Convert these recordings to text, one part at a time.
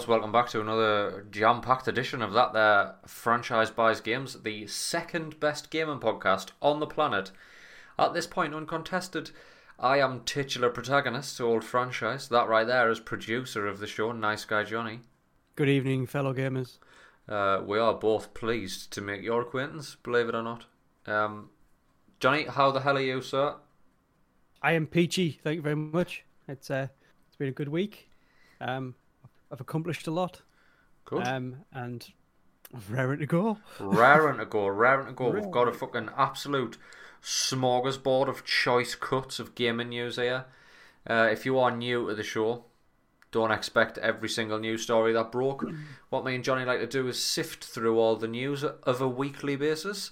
girls. Welcome back to another jam-packed edition of that there franchise buys games, the second best gaming podcast on the planet. At this point, uncontested, I am titular protagonist to old franchise. That right there is producer of the show, Nice Guy Johnny. Good evening, fellow gamers. Uh, we are both pleased to make your acquaintance, believe it or not. Um, Johnny, how the hell are you, sir? I am peachy. Thank you very much. It's uh, it's been a good week. Um, I've accomplished a lot. Good. Um, and I'm raring to go. raring to go, raring to go. We've got a fucking absolute smorgasbord of choice cuts of gaming news here. Uh, if you are new to the show, don't expect every single news story that broke. What me and Johnny like to do is sift through all the news of a weekly basis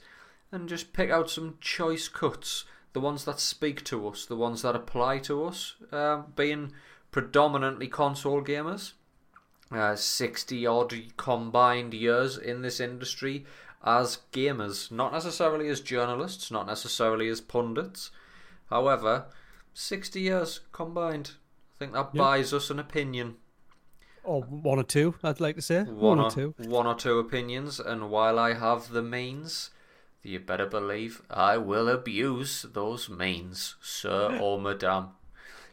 and just pick out some choice cuts. The ones that speak to us, the ones that apply to us, um, being predominantly console gamers. Uh, 60 odd combined years in this industry as gamers, not necessarily as journalists, not necessarily as pundits. However, 60 years combined. I think that Yeah. buys us an opinion. Or one or two, I'd like to say. One, or or, two. one or two opinions, and while I have the means, you better believe I will abuse those means, sir or madame.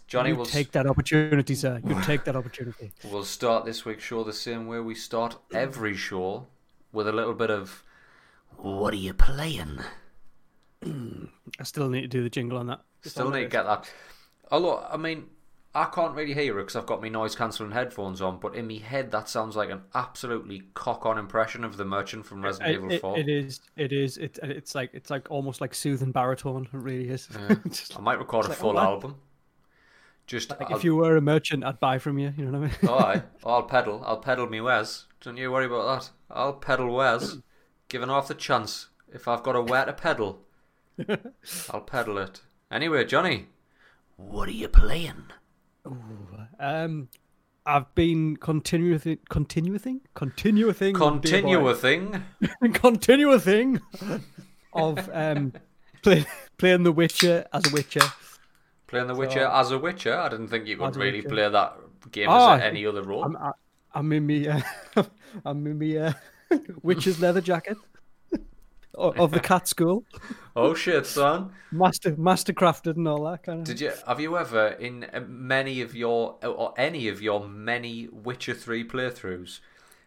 Johnny you will take that opportunity, sir. You take that opportunity. We'll start this week's show the same way we start every show with a little bit of What are you playing? Mm, I still need to do the jingle on that. Still need to get that. Although, I mean, I can't really hear it because I've got my noise cancelling headphones on, but in my head that sounds like an absolutely cock on impression of the merchant from Resident It- Evil it- 4. it is. It is. It, it's like it's like almost like soothing baritone. It really is. Yeah. Just I might record a like, full oh, album. Just like I'll, if you were a merchant, I'd buy from you. You know what I mean? oh, aye. I'll peddle. I'll peddle me wares. Don't you worry about that. I'll peddle wares. Given half the chance. If I've got a where to peddle, I'll peddle it. Anyway, Johnny, what are you playing? Um, I've been continuing, continuing, continuing, Continue a thing. continue thing of um play, playing The Witcher as a Witcher. Playing The Witcher as a Witcher. I didn't think you could really play that game Ah, as any other role. I'm I, I'm in me uh, I'm in me uh, Witcher's leather jacket of the cat school, Oh shit, son! master master crafted and all that kind of. Did you have you ever in uh, many of your or any of your many Witcher three playthroughs?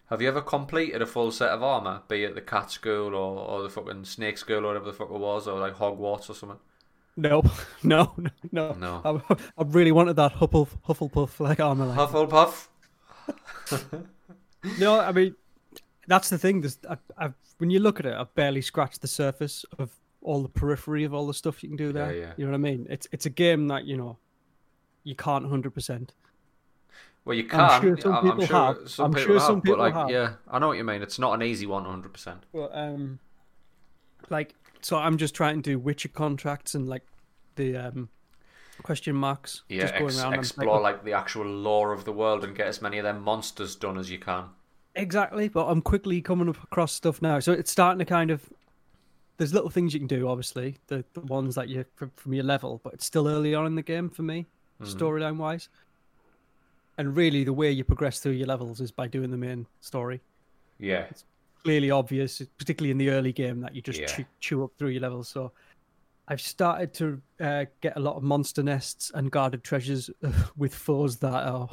Have you ever completed a full set of armor, be it the cat school or, or the fucking snake school or whatever the fuck it was, or like Hogwarts or something? No, no, no, no. No. I, I really wanted that Huffle, Hufflepuff like armor. Like. Hufflepuff. No, I mean that's the thing. There's, I, I've, when you look at it, I've barely scratched the surface of all the periphery of all the stuff you can do there. yeah. You know what I mean? It's it's a game that you know you can't hundred percent. Well, you can. I'm sure some I'm, people sure have. Some I'm people sure have, some people but like, have. yeah, I know what you mean. It's not an easy one, hundred percent. But um, like so, I'm just trying to do Witcher contracts and like the um question marks. Yeah, just going ex- around explore like, the actual lore of the world and get as many of them monsters done as you can. Exactly, but I'm quickly coming up across stuff now. So it's starting to kind of. There's little things you can do, obviously, the, the ones that you from, from your level, but it's still early on in the game for me, Mm-hmm. storyline wise. And really, the way you progress through your levels is by doing the main story. Yeah, Clearly obvious, particularly in the early game, that you just Yeah. chew, chew up through your levels. So I've started to uh, get a lot of monster nests and guarded treasures with foes that are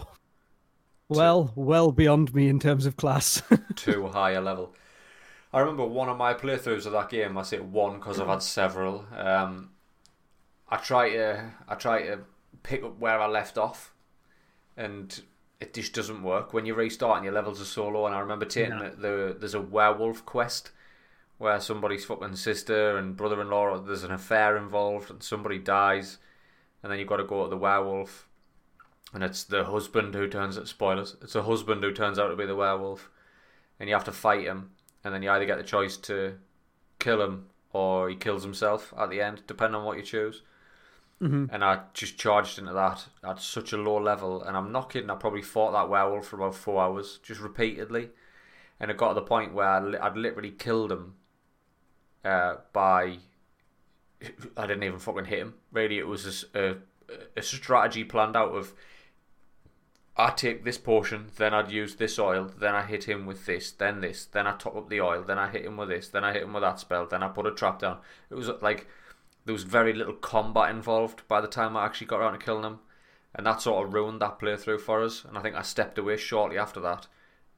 well, well beyond me in terms of class. to a higher level. I remember one of my playthroughs of that game. I say one because I've had several. Um, I try to I try to pick up where I left off, and it just doesn't work when you restart and your levels are so low. And I remember taking No. the, the there's a werewolf quest where somebody's fucking sister and brother-in-law there's an affair involved and somebody dies, and then you've got to go to the werewolf. And it's the husband who turns out spoilers. It's a husband who turns out to be the werewolf, and you have to fight him. And then you either get the choice to kill him or he kills himself at the end, depending on what you choose. Hmm And I just charged into that at such a low level, and I'm not kidding. I probably fought that werewolf for about four hours, just repeatedly, and it got to the point where I li- I'd literally killed him uh, by. I didn't even fucking hit him. Really, it was a, a strategy planned out of I take this potion, then I'd use this oil, then I hit him with this, then this, then I top up the oil, then I hit him with this, then I hit him with that spell, then I put a trap down. It was like there was very little combat involved by the time I actually got around to killing him, and that sort of ruined that playthrough for us. And I think I stepped away shortly after that,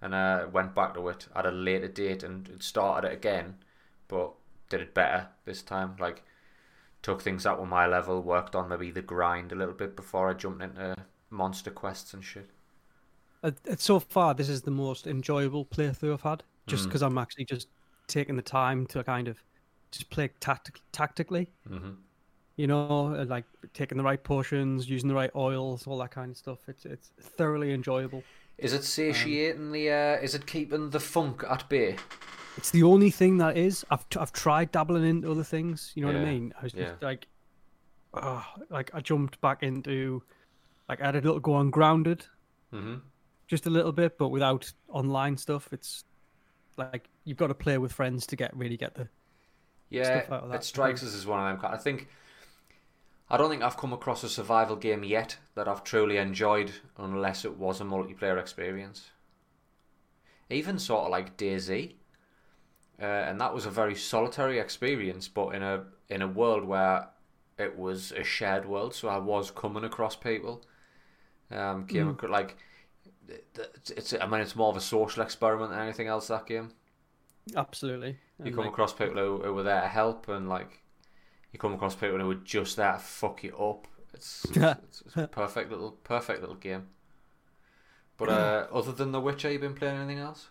and uh, went back to it at a later date and started it again, but did it better this time. Like took things up on my level, worked on maybe the grind a little bit before I jumped into monster quests and shit. Uh, so far, this is the most enjoyable playthrough I've had, just Mm. because I'm actually just taking the time to kind of just play tactic- tactically. hmm You know, uh, like taking the right potions, using the right oils, all that kind of stuff. It's it's thoroughly enjoyable. Is it satiating the? Uh, is it keeping the funk at bay? It's the only thing that is. I've t- I've tried dabbling into other things. You know what I mean? I was just yeah. like, uh, like I jumped back into, like I had a little go on grounded, hmm just a little bit, but without online stuff. It's like you've got to play with friends to get really get the. Yeah, Stuff out of it strikes us as one of them. I think. I don't think I've come across a survival game yet that I've truly enjoyed, unless it was a multiplayer experience. Even sort of like DayZ, uh, and that was a very solitary experience, but in a in a world where it was a shared world, so I was coming across people. Um, came Mm. like it's, it's I mean it's more of a social experiment than anything else. That game. Absolutely. You And, come like, across people who, who were there to help, and like you come across people who were just there to fuck you up. It's it's, it's a perfect little perfect little game. But uh, other than The Witcher, you been playing anything else?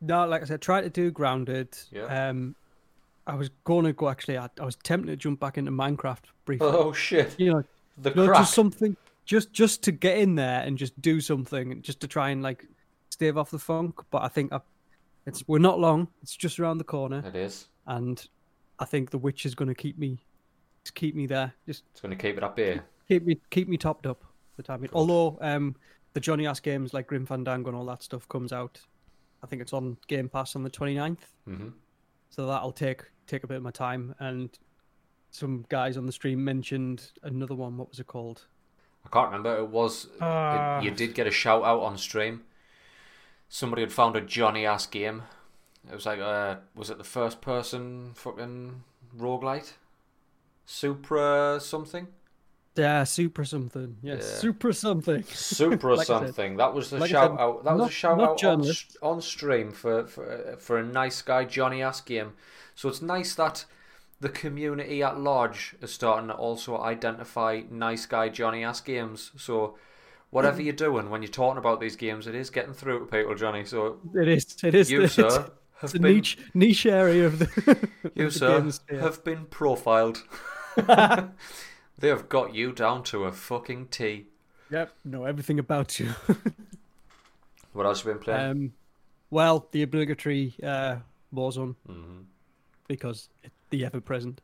No, like I said, try to do grounded. Yeah. Um, I was going to go actually. I, I was tempted to jump back into Minecraft briefly. Oh shit! You know, The you know, just something, just just to get in there and just do something, just to try and like stave off the funk. But I think I, it's we're not long. It's just around the corner, It is. and I think the witch is going to keep me, just keep me there, just It's going to keep it up here. keep me keep me topped up the time being. Although um, the Johnny Ass games like Grim Fandango and all that stuff comes out, I think it's on Game Pass on the 29th. hmm so that'll take take a bit of my time and some guys on the stream mentioned another one what was it called I can't remember. It was. Ah. it, you did get a shout out on stream. Somebody had found a Johnny ass game. It was like, uh, was it the first person fucking roguelite? Supra something? yeah super something yes Yeah. super something Supra Like something. that was the like shout said, out. That was a shout out on, on stream for for for a nice guy Johnny ass game. So it's nice that the community at large is starting to also identify nice guy Johnny ass games. So whatever you're doing when you're talking about these games, it is getting through to people, Johnny. So it is it is you, it's, sir, it's have a been niche niche area of the, of you, the sir, have been profiled. they have got you down to a fucking T. yep know everything about you What else have you been playing? um well the obligatory uh warzone Mhm. because it's the ever present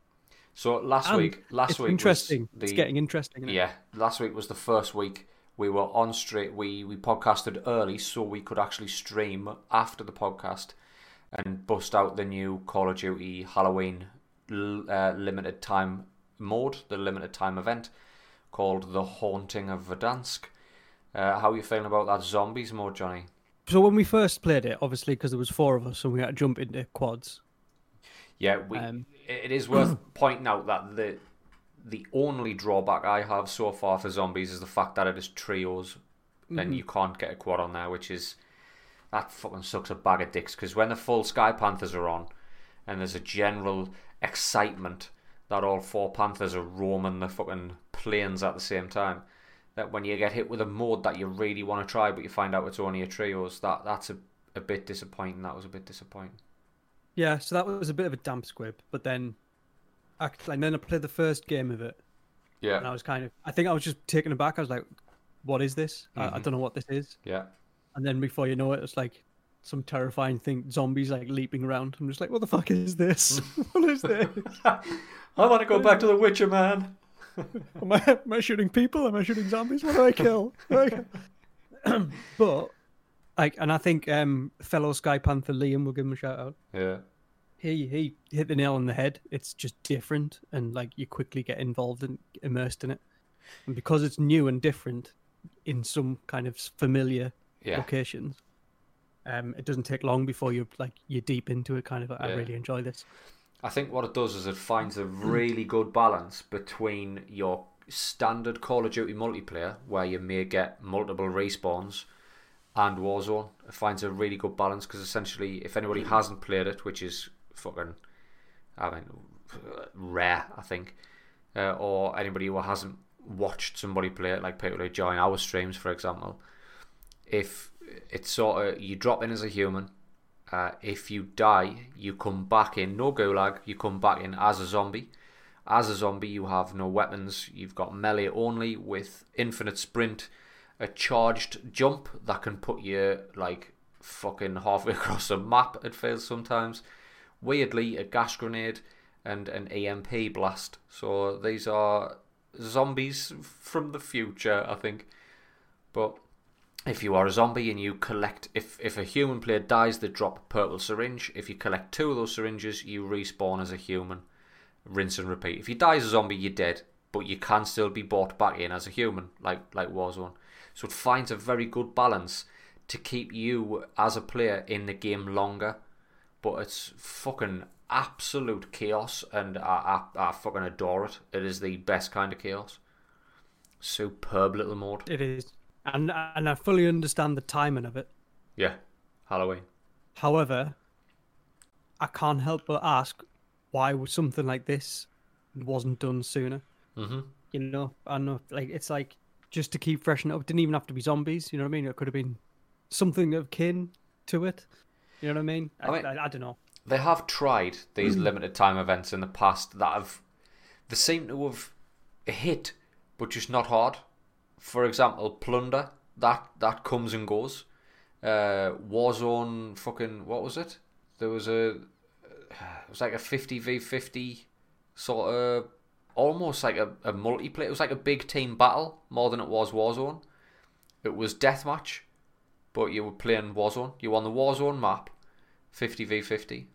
So last And week, last it's week interesting the it's getting interesting isn't it? yeah. Last week was the first week we were on straight. We we podcasted early so we could actually stream after the podcast and bust out the new Call of Duty Halloween uh, limited time mode, the limited time event called The Haunting of Verdansk. Uh, how are you feeling about that zombies mode, Johnny? so when we first played it obviously because there was four of us and we had to jump into quads Yeah, we. Um, it is worth pointing out that the the only drawback I have so far for zombies is the fact that it is trios, and mm-hmm. you can't get a quad on there, which is that fucking sucks a bag of dicks. Because when the full Sky Panthers are on, and there's a general excitement that all four Panthers are roaming the fucking plains at the same time, that when you get hit with a mode that you really want to try, but you find out it's only a trios, that that's a a bit disappointing. That was a bit disappointing. Yeah, so that was a bit of a damp squib, but then, actually, and then I played the first game of it, Yeah, and I was kind of, I think I was just taken aback. I was like, "What is this? I, I Mhm. don't know what this is." yeah. And then before you know it, it's like some terrifying thing, zombies like leaping around. I'm just like, "What the fuck is this? what is this? I want to go back to the Witcher, man. Am I, am I shooting people? Am I shooting zombies? What do I kill?" What do I kill? but like, and I think um, fellow Sky Panther Liam will give him a shout out. Yeah. He he hit the nail on the head. It's just different, and like you quickly get involved and immersed in it. And because it's new and different, in some kind of familiar Yeah. locations. Um, it doesn't take long before you're like you're deep into it. Kind of, I Yeah. really enjoy this. I think what it does is it finds a really good balance between your standard Call of Duty multiplayer, where you may get multiple respawns, and Warzone. It finds a really good balance because essentially, if anybody hasn't played it, which is fucking, I mean, rare, I think, uh, or anybody who hasn't watched somebody play it, like people who join our streams, for example, if it's sort of you drop in as a human, uh, if you die, you come back in, no gulag, you come back in as a zombie. As a zombie, you have no weapons, you've got melee only with infinite sprint, a charged jump that can put you like fucking halfway across a map, it feels sometimes. Weirdly, a gas grenade and an EMP blast. So these are zombies from the future, I think. But if you are a zombie and you collect, if if a human player dies, they drop a purple syringe. If you collect two of those syringes, you respawn as a human. Rinse and repeat. If you die as a zombie, you're dead, but you can still be brought back in as a human, like like Warzone. So it finds a very good balance to keep you as a player in the game longer. But it's fucking absolute chaos, and I, I, I fucking adore it. It is the best kind of chaos. Superb little mode. It is, and and I fully understand the timing of it. Yeah, Halloween. However, I can't help but ask why was something like this wasn't done sooner. Mm-hmm. You know, I know, like it's like just to keep freshening up. It didn't even have to be zombies. You know what I mean? It could have been something of kin to it. You know what I mean? I, I mean- I, I don't know. They have tried these limited time events in the past that have they seem to have hit, but just not hard. For example, plunder that that comes and goes. Uh, Warzone, fucking what was it? There was a it was like a fifty v fifty sort of almost like a, a multiplayer. It was like a big team battle more than it was Warzone. It was deathmatch, but you were playing Warzone. You were on the Warzone map, fifty v fifty.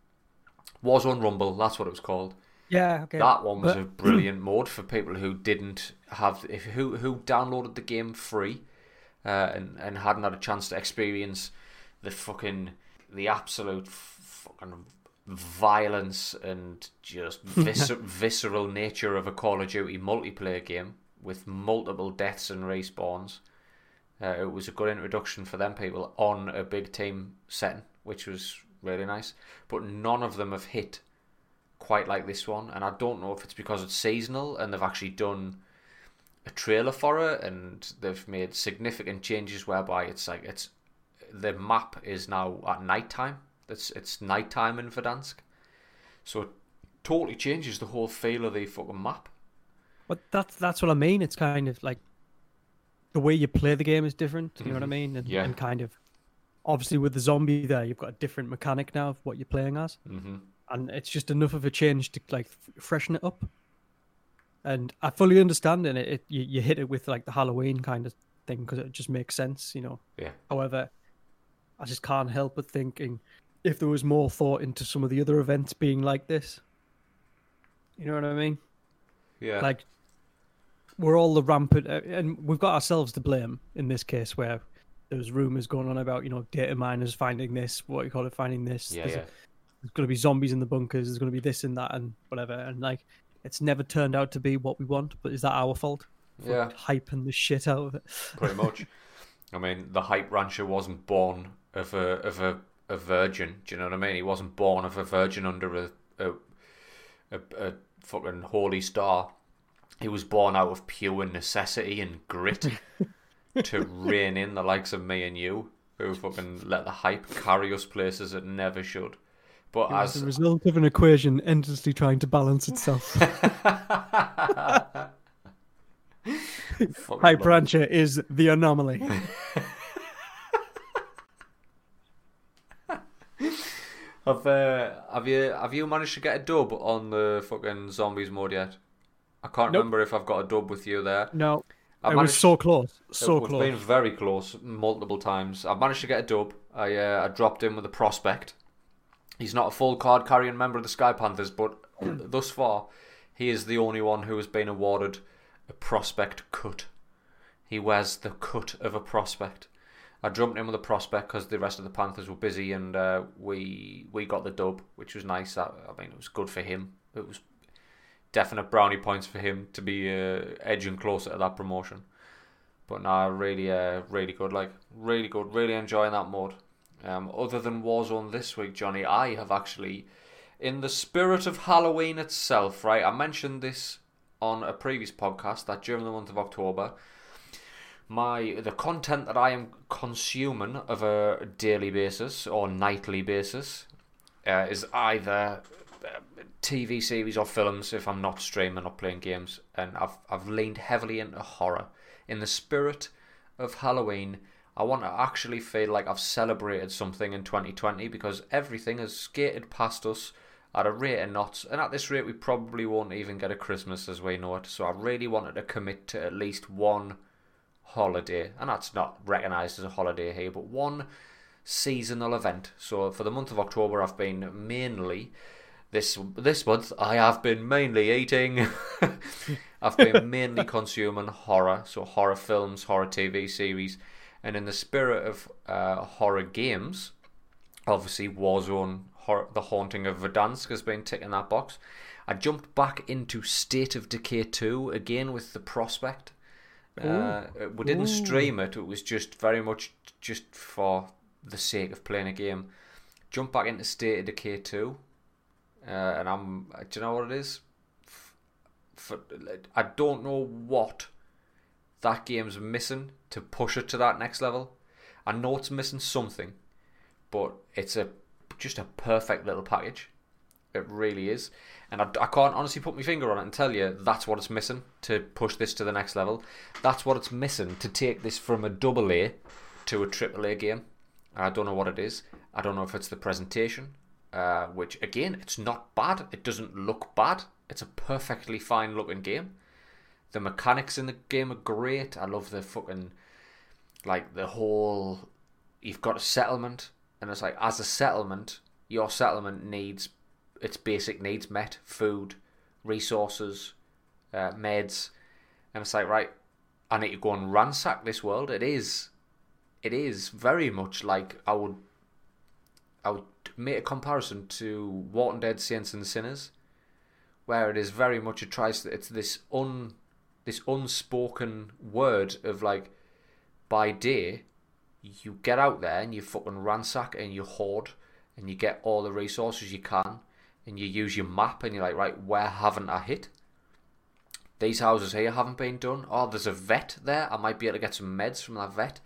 Warzone Rumble, that's what it was called. Yeah, okay. That one was But- a brilliant mode for people who didn't have, if who who downloaded the game free, uh, and and hadn't had a chance to experience the fucking the absolute fucking violence and just vis- visceral nature of a Call of Duty multiplayer game with multiple deaths and respawns. Uh, it was a good introduction for them people on a big team setting, which was really nice. But none of them have hit quite like this one, and I don't know if it's because it's seasonal and they've actually done a trailer for it and they've made significant changes whereby it's like it's the map is now at night time. It's it's nighttime in Verdansk, so it totally changes the whole feel of the fucking map. But that's that's what I mean. It's kind of like the way you play the game is different. You know what I mean? And, Mm-hmm. Yeah. and kind of obviously with the zombie there, you've got a different mechanic now of what you're playing as, hmm and it's just enough of a change to like freshen it up. And I fully understand in it. it you, you hit it with like the Halloween kind of thing because it just makes sense, you know. Yeah. However, I just can't help but thinking if there was more thought into some of the other events being like this. You know what I mean? Yeah. like we're all the rampant uh, and we've got ourselves to blame in this case where there's rumors going on about you know data miners finding this what you call it finding this yeah, there's, yeah. there's going to be zombies in the bunkers there's going to be this and that and whatever and like it's never turned out to be what we want but is that our fault Yeah. hyping the shit out of it pretty much. I mean, the hype rancher wasn't born of a of a, a virgin. Do you know what I mean? He wasn't born of a virgin under a a, a, a fucking holy star. He was born out of pure necessity and grit to rein in the likes of me and you, who fucking let the hype carry us places it never should. But as as a result of an equation endlessly trying to balance itself fucking hype love- is the anomaly Have uh, have you have you managed to get a dub on the fucking zombies mode yet? I can't Nope. remember if I've got a dub with you there. no I it was so close so it's close been very close multiple times. I've managed to get a dub. I uh, I dropped in with a prospect. He's not a full card carrying member of the Sky Panthers, but thus far, he is the only one who has been awarded a prospect cut. he wears the cut of a prospect. I jumped in with a prospect because the rest of the Panthers were busy, and uh, we we got the dub, which was nice. I, I mean, it was good for him. It was definite brownie points for him to be uh, edging closer to that promotion. But now, really, uh, really good. Like, really good. Really enjoying that mode. Um, other than Warzone this week, Johnny, I have actually, in the spirit of Halloween itself, right? I mentioned this on a previous podcast that during the month of October, my the content that I am consuming of a daily basis or nightly basis uh, is either TV series or films if I'm not streaming or playing games, and I've I've leaned heavily into horror in the spirit of Halloween. I want to actually feel like I've celebrated something in 2020 because everything has skated past us at a rate of knots, and at this rate, we probably won't even get a Christmas as we know it. So I really wanted to commit to at least one holiday, and that's not recognised as a holiday here, but one seasonal event. So for the month of October, I've been mainly this this month I have been mainly eating. I've been mainly consuming horror, so horror films, horror TV series, and in the spirit of uh, horror games, obviously Warzone, horror, The Haunting of Verdansk has been ticking that box. I jumped back into State of Decay 2 again with the prospect. Uh, we didn't Ooh. stream it. It was just very much just for the sake of playing a game. Jump back into State of Decay 2. Uh, and I'm, do you know what it is? For, I don't know what that game's missing to push it to that next level. I know it's missing something, but it's a just a perfect little package. It really is. And I, I can't honestly put my finger on it and tell you that's what it's missing to push this to the next level. That's what it's missing to take this from a double A to a triple A game. I don't know what it is. I don't know if it's the presentation, uh, which again, it's not bad. It doesn't look bad. It's a perfectly fine looking game. The mechanics in the game are great. I love the fucking like the whole. You've got a settlement, and it's like as a settlement, your settlement needs its basic needs met: food, resources, uh, meds, and it's like right. I need to go and ransack this world. It is, it is very much like I would, I would make a comparison to Walking Dead: Saints and Sinners, where it is very much a tries it's this un, this unspoken word of like, by day, you get out there and you fucking ransack and you hoard and you get all the resources you can and you use your map and you're like right where haven't I hit these houses here haven't been done. Oh, there's a vet there. I might be able to get some meds from that vet.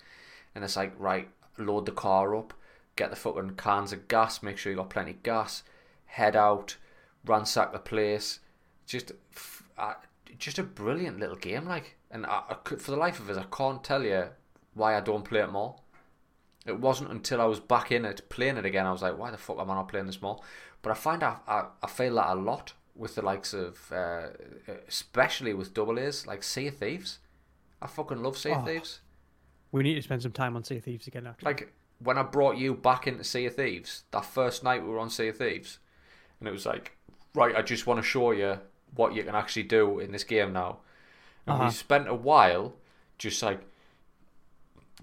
And it's like, right, load the car up, get the fucking cans of gas, make sure you got plenty of gas, head out, ransack the place. Just, uh, just a brilliant little game, like. And I, I could, for the life of us, I can't tell you why I don't play it more. It wasn't until I was back in it playing it again, I was like, why the fuck am I not playing this more? But I find I, I, I feel that a lot with the likes of, uh, especially with double A's, like Sea of Thieves. I fucking love Sea of Oh. Thieves. We need to spend some time on Sea of Thieves again. Actually, Like when I brought you back into Sea of Thieves, that first night we were on Sea of Thieves, and it was like, right, I just want to show you what you can actually do in this game now. And we Uh-huh. spent a while just like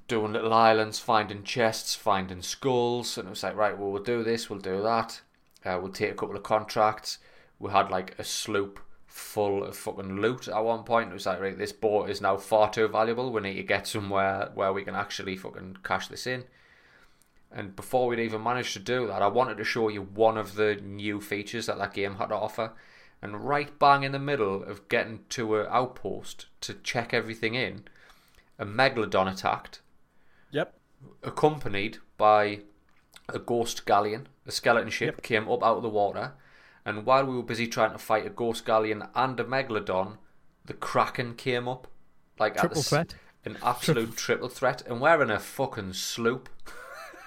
doing little islands, finding chests, finding skulls, and it was like, right, well, we'll do this, we'll do that. Uh, we'll take a couple of contracts. We had like a sloop full of fucking loot at one point. It was like, right, this boat is now far too valuable. We need to get somewhere where we can actually fucking cash this in. And before we'd even managed to do that, I wanted to show you one of the new features that that game had to offer. And right bang in the middle of getting to an outpost to check everything in, a megalodon attacked, yep. accompanied by a ghost galleon. A skeleton ship Yep. came up out of the water, and while we were busy trying to fight a ghost galleon and a megalodon, the kraken came up, like at the threat. an absolute triple threat, and we're in a fucking sloop.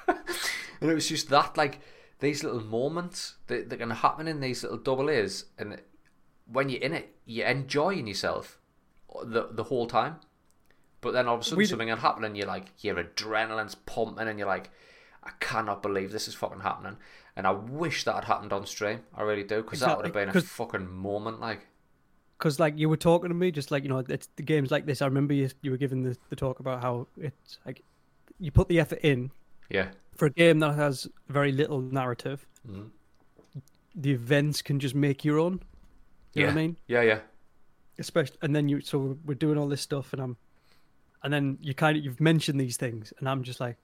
and it was just that, like, these little moments that, that can happen in these little double A's, and when you're in it, you're enjoying yourself the the whole time. But then all of a sudden We something had happened, and you're like, your adrenaline's pumping, and you're like, I cannot believe this is fucking happening. And I wish that had happened on stream. I really do, because that would have Exactly, been a 'cause- fucking moment, like. because like you were talking to me, just like you know, it's the games like this. I remember you you were giving the, the talk about how it's like you put the effort in Yeah. for a game that has very little narrative. Mhm. The events can just make your own. You know what I mean? Yeah, yeah. especially and then you so we're doing all this stuff and i'm and then you kind of you've mentioned these things and i'm just like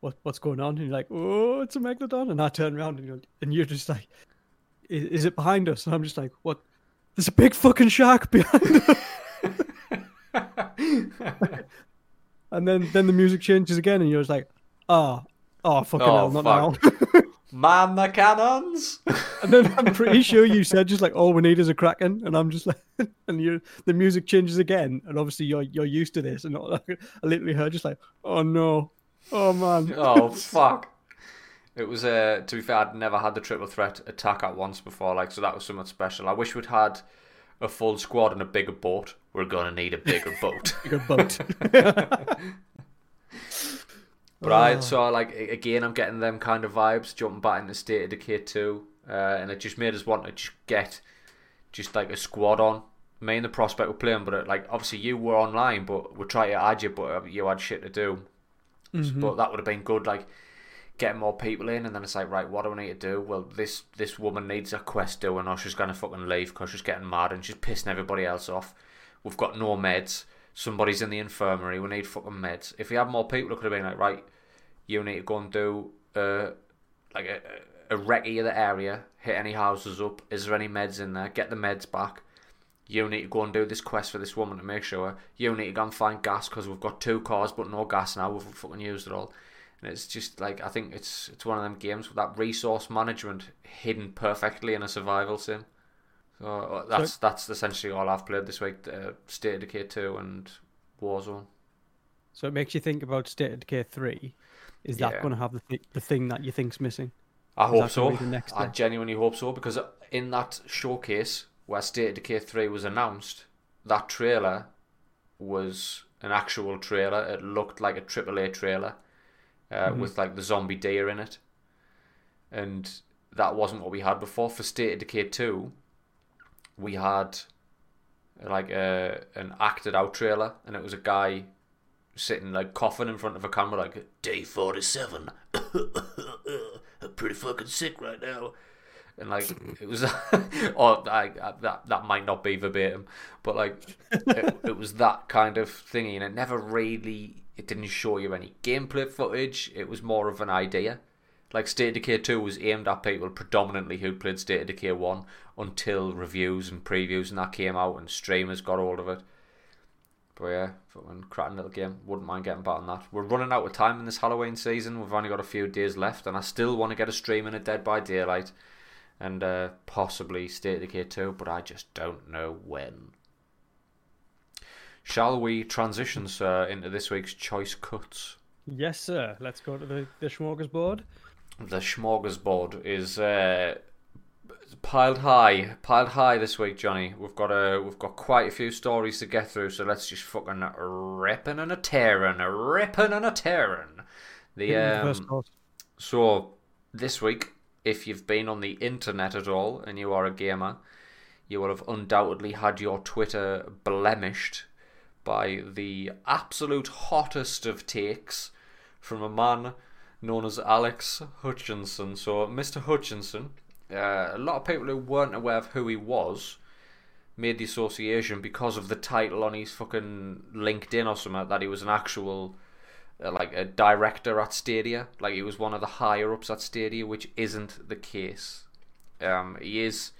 what what's going on and you're like oh it's a megalodon and i turn around and you're, and you're just like is, is it behind us and i'm just like what there's a big fucking shark behind us and then then the music changes again and you're just like oh oh fucking Oh, hell not fuck. now Man the cannons! and then i'm pretty sure you said just like all we need is a kraken and i'm just like and you the music changes again and obviously you're you're used to this and I literally heard just like oh no oh man oh, fuck. It was, uh, to be fair, I'd never had the triple threat attack at once before, like, so that was something special. I wish we'd had a full squad and a bigger boat. We're gonna need a bigger boat. bigger boat Right, so like again, I'm getting them kind of vibes, jumping back into State of Decay 2, uh, and it just made us want to just get just like a squad on. Me and the prospect were playing, but it, like obviously you were online, but we tried to add you, but uh, you had shit to do. But that would have been good, like getting more people in, and then it's like, right, what do I need to do? Well, this this woman needs a quest doing, or she's gonna fucking leave because she's getting mad and she's pissing everybody else off. We've got no meds. Somebody's in the infirmary. We need fucking meds. If we had more people, it could have been like, right, you need to go and do uh, like a, a recce of the area, hit any houses up. Is there any meds in there? Get the meds back. You need to go and do this quest for this woman to make sure. You need to go and find gas because we've got two cars but no gas now. We've fucking used it all. And it's just like I think it's it's one of them games with that resource management hidden perfectly in a survival sim. So uh, that's that's essentially all I've played this week: uh, State of Decay two and Warzone. so it makes you think about state of decay 3 is that Yeah. going to have the, th- the thing that you think's missing I hope so. the next I genuinely hope so because in that showcase where State of Decay 3 was announced, that trailer was an actual trailer. It looked like a AAA trailer uh, Mhm. with like the zombie deer in it. And that wasn't what we had before. For State of Decay 2, we had like a, an acted out trailer and it was a guy sitting like coughing in front of a camera like day 47 I'm pretty fucking sick right now. And like it was or I, I, that that might not be verbatim but like it, it was that kind of thingy and it never really it didn't show you any gameplay footage. It was more of an idea. Like State of Decay 2 was aimed at people predominantly who played State of Decay 1 until reviews and previews and that came out and streamers got hold of it but yeah, fucking cracking little game. Wouldn't mind getting back on that. We're running out of time in this Halloween season. We've only got a few days left, and I still want to get a stream in a Dead by Daylight, and uh, possibly State of Decay 2, but I just don't know when. Shall we transition, sir, into this week's choice cuts? yes sir let's go to the, the smorgasbord The smorgasbord is uh, piled high, piled high this week, Johnny. We've got a, we've got quite a few stories to get through, so let's just fucking ripping and a tearing, a ripping and a tearing. The Give me the first um, so this week, if you've been on the internet at all and you are a gamer, you will have undoubtedly had your Twitter blemished by the absolute hottest of takes from a man known as Alex Hutchinson. So, Mr. Hutchinson, uh, a lot of people who weren't aware of who he was made the association because of the title on his fucking LinkedIn or something that he was an actual uh, like a director at Stadia, like he was one of the higher ups at Stadia, which isn't the case. Um, he is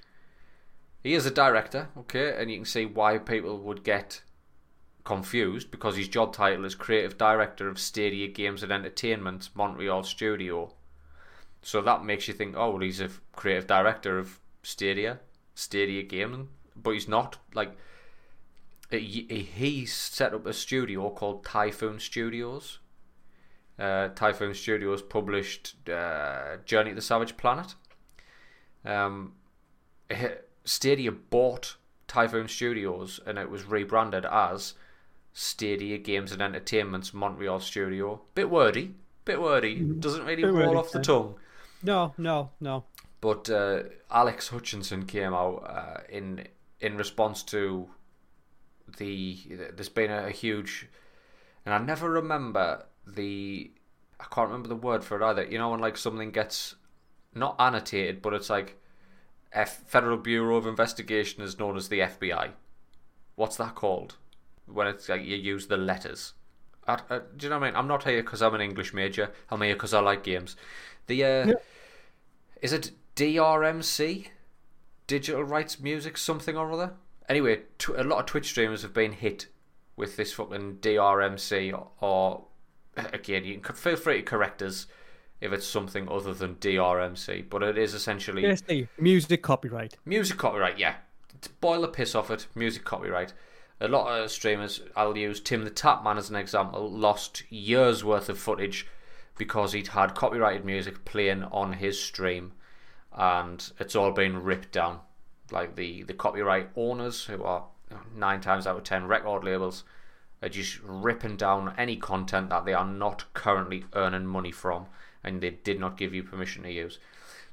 he is a director, okay, and you can see why people would get confused because his job title is creative director of Stadia Games and Entertainment Montreal Studio. So that makes you think, oh, well, he's a creative director of Stadia, Stadia Gaming, but he's not. Like, he, he set up a studio called Typhoon Studios. Uh, Typhoon Studios published uh, Journey to the Savage Planet. Um, Stadia bought Typhoon Studios and it was rebranded as Stadia Games and Entertainment's Montreal Studio. Bit wordy, bit wordy. Doesn't really Bit roll wordy, off the tongue. No no no But uh, Alex Hutchinson came out uh, in in response to the there's been a, a huge, and I never remember the I can't remember the word for it either. You know when like something gets not annotated, but it's like F- Federal Bureau of Investigation is known as the FBI. What's that called? When it's like you use the letters. I, I, do you know what I mean? I'm not here because I'm an English major. I'm here because I like games. The uh, Yeah. Is it DRMC, Digital Rights Music, something or other? Anyway, tw- a lot of Twitch streamers have been hit with this fucking DRMC, or, or again, you can feel free to correct us if it's something other than DRMC, but it is essentially music copyright. Music copyright, yeah. To boil the piss off it, music copyright. A lot of streamers, I'll use TimTheTatman as an example, lost years worth of footage because he'd had copyrighted music playing on his stream and it's all been ripped down. Like the, the copyright owners, who are nine times out of ten record labels, are just ripping down any content that they are not currently earning money from and they did not give you permission to use.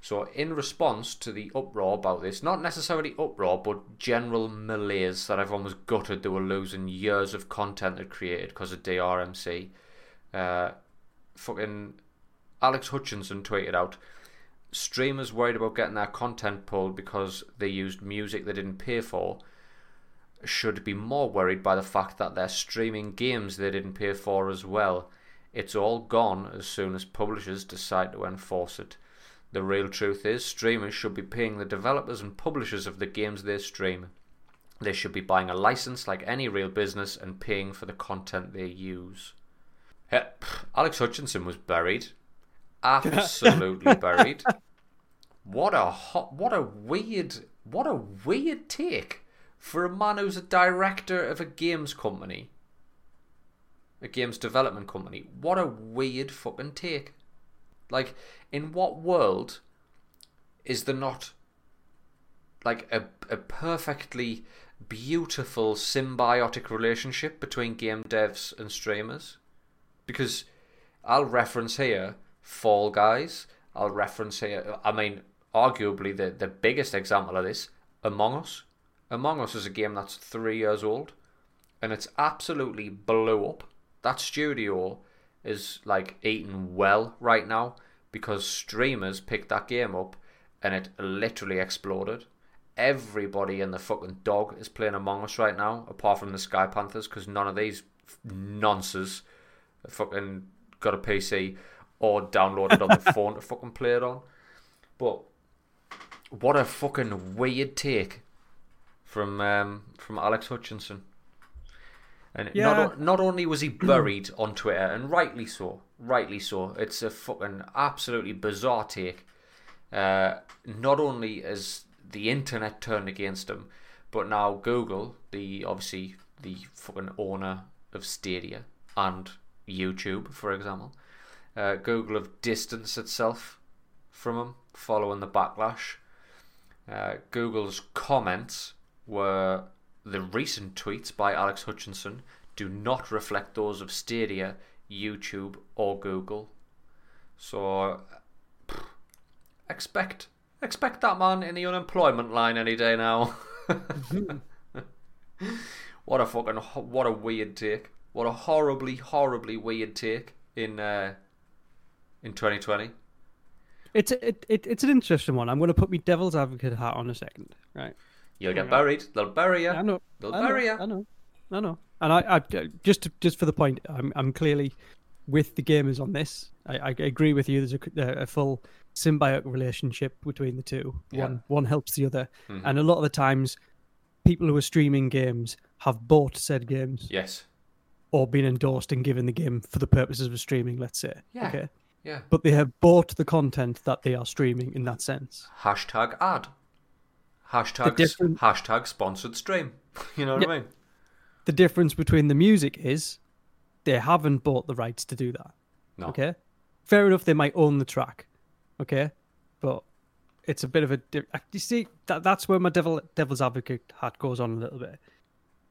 So, in response to the uproar about this, not necessarily uproar, but general malaise that everyone was gutted they were losing years of content they created because of DRMC, uh, fucking Alex Hutchinson tweeted out streamers worried about getting their content pulled because they used music they didn't pay for should be more worried by the fact that they're streaming games they didn't pay for as well. It's all gone as soon as publishers decide to enforce it. The real truth is, streamers should be paying the developers and publishers of the games they stream. They should be buying a license like any real business and paying for the content they use. Yeah, Alex Hutchinson was buried. Absolutely buried. What a hot, what a weird, what a weird take for a man who's a director of a games company, a games development company. What a weird fucking take. Like, in what world is there not like a, a perfectly beautiful symbiotic relationship between game devs and streamers? Because I'll reference here Fall Guys. I'll reference here, I mean, arguably the, the biggest example of this, Among Us. Among Us is a game that's three years old, and it's absolutely blew up. That studio is like eating well right now because streamers picked that game up and it literally exploded. Everybody in the fucking dog is playing Among Us right now, apart from the Sky Panthers, because none of these nonces fucking got a PC or downloaded on the phone to fucking play it on. But what a fucking weird take from um, from Alex Hutchinson. And Yeah. not not only was he buried on Twitter, and rightly so, rightly so. It's a fucking absolutely bizarre take. Uh, not only is the internet turned against him, but now Google, the obviously the fucking owner of Stadia and YouTube, for example, uh, Google have distanced itself from him following the backlash. Uh, Google's comments were the recent tweets by Alex Hutchinson do not reflect those of Stadia, YouTube, or Google. So pff, expect expect that man in the unemployment line any day now. what a fucking what a weird take. What a horribly horribly weird take in uh, in 2020. It's a, it, it it's an interesting one. I'm going to put my devil's advocate hat on a second, right? You'll get buried. They'll bury you. I know. They'll I know, bury you. I know. I know. And I, I just to, just for the point, I'm I'm clearly with the gamers on this. I, I agree with you. There's a, a full symbiotic relationship between the two. Yeah. One one helps the other, Mhm. and a lot of the times, people who are streaming games have bought said games Yes. Or been endorsed and given the game for the purposes of streaming. Let's say. Yeah. Okay. Yeah. But they have bought the content that they are streaming in that sense. Hashtag ad. Hashtag different- hashtag sponsored stream. You know what I mean? The difference between the music is they haven't bought the rights to do that. No. Okay. Fair enough, they might own the track. Okay. But it's a bit of a. di- You see, that that's where my devil devil's advocate hat goes on a little bit.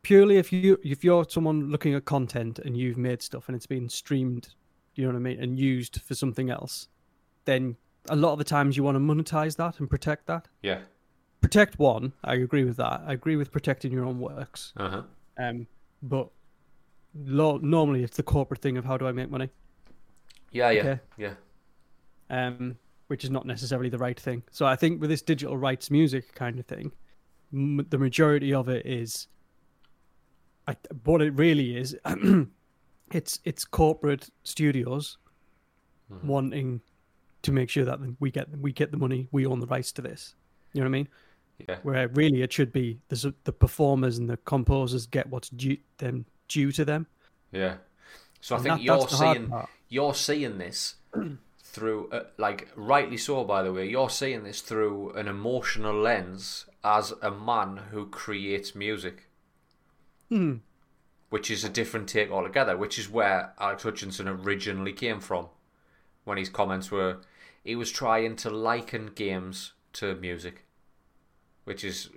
Purely if you if you're someone looking at content and you've made stuff and it's been streamed, you know what I mean, and used for something else, then a lot of the times you want to monetize that and protect that. Yeah. protect one. I agree with that. I agree with protecting your own works. Uh huh. Um, but lo- normally it's the corporate thing of how do I make money. Yeah, yeah, Okay. yeah. um, which is not necessarily the right thing. So I think with this digital rights music kind of thing, m- the majority of it is, I, what it really is, it's it's corporate studios Mhm. wanting to make sure that we get we get the money, we own the rights to this. You know what I mean? Yeah. Where really it should be the the performers and the composers get what's due them due to them. Yeah. So I And think that- you're that's the hard seeing you're seeing this through uh, like rightly so by the way you're seeing this through an emotional lens as a man who creates music Hmm. which is a different take altogether which is where Alex Hutchinson originally came from when his comments were he was trying to liken games to music which is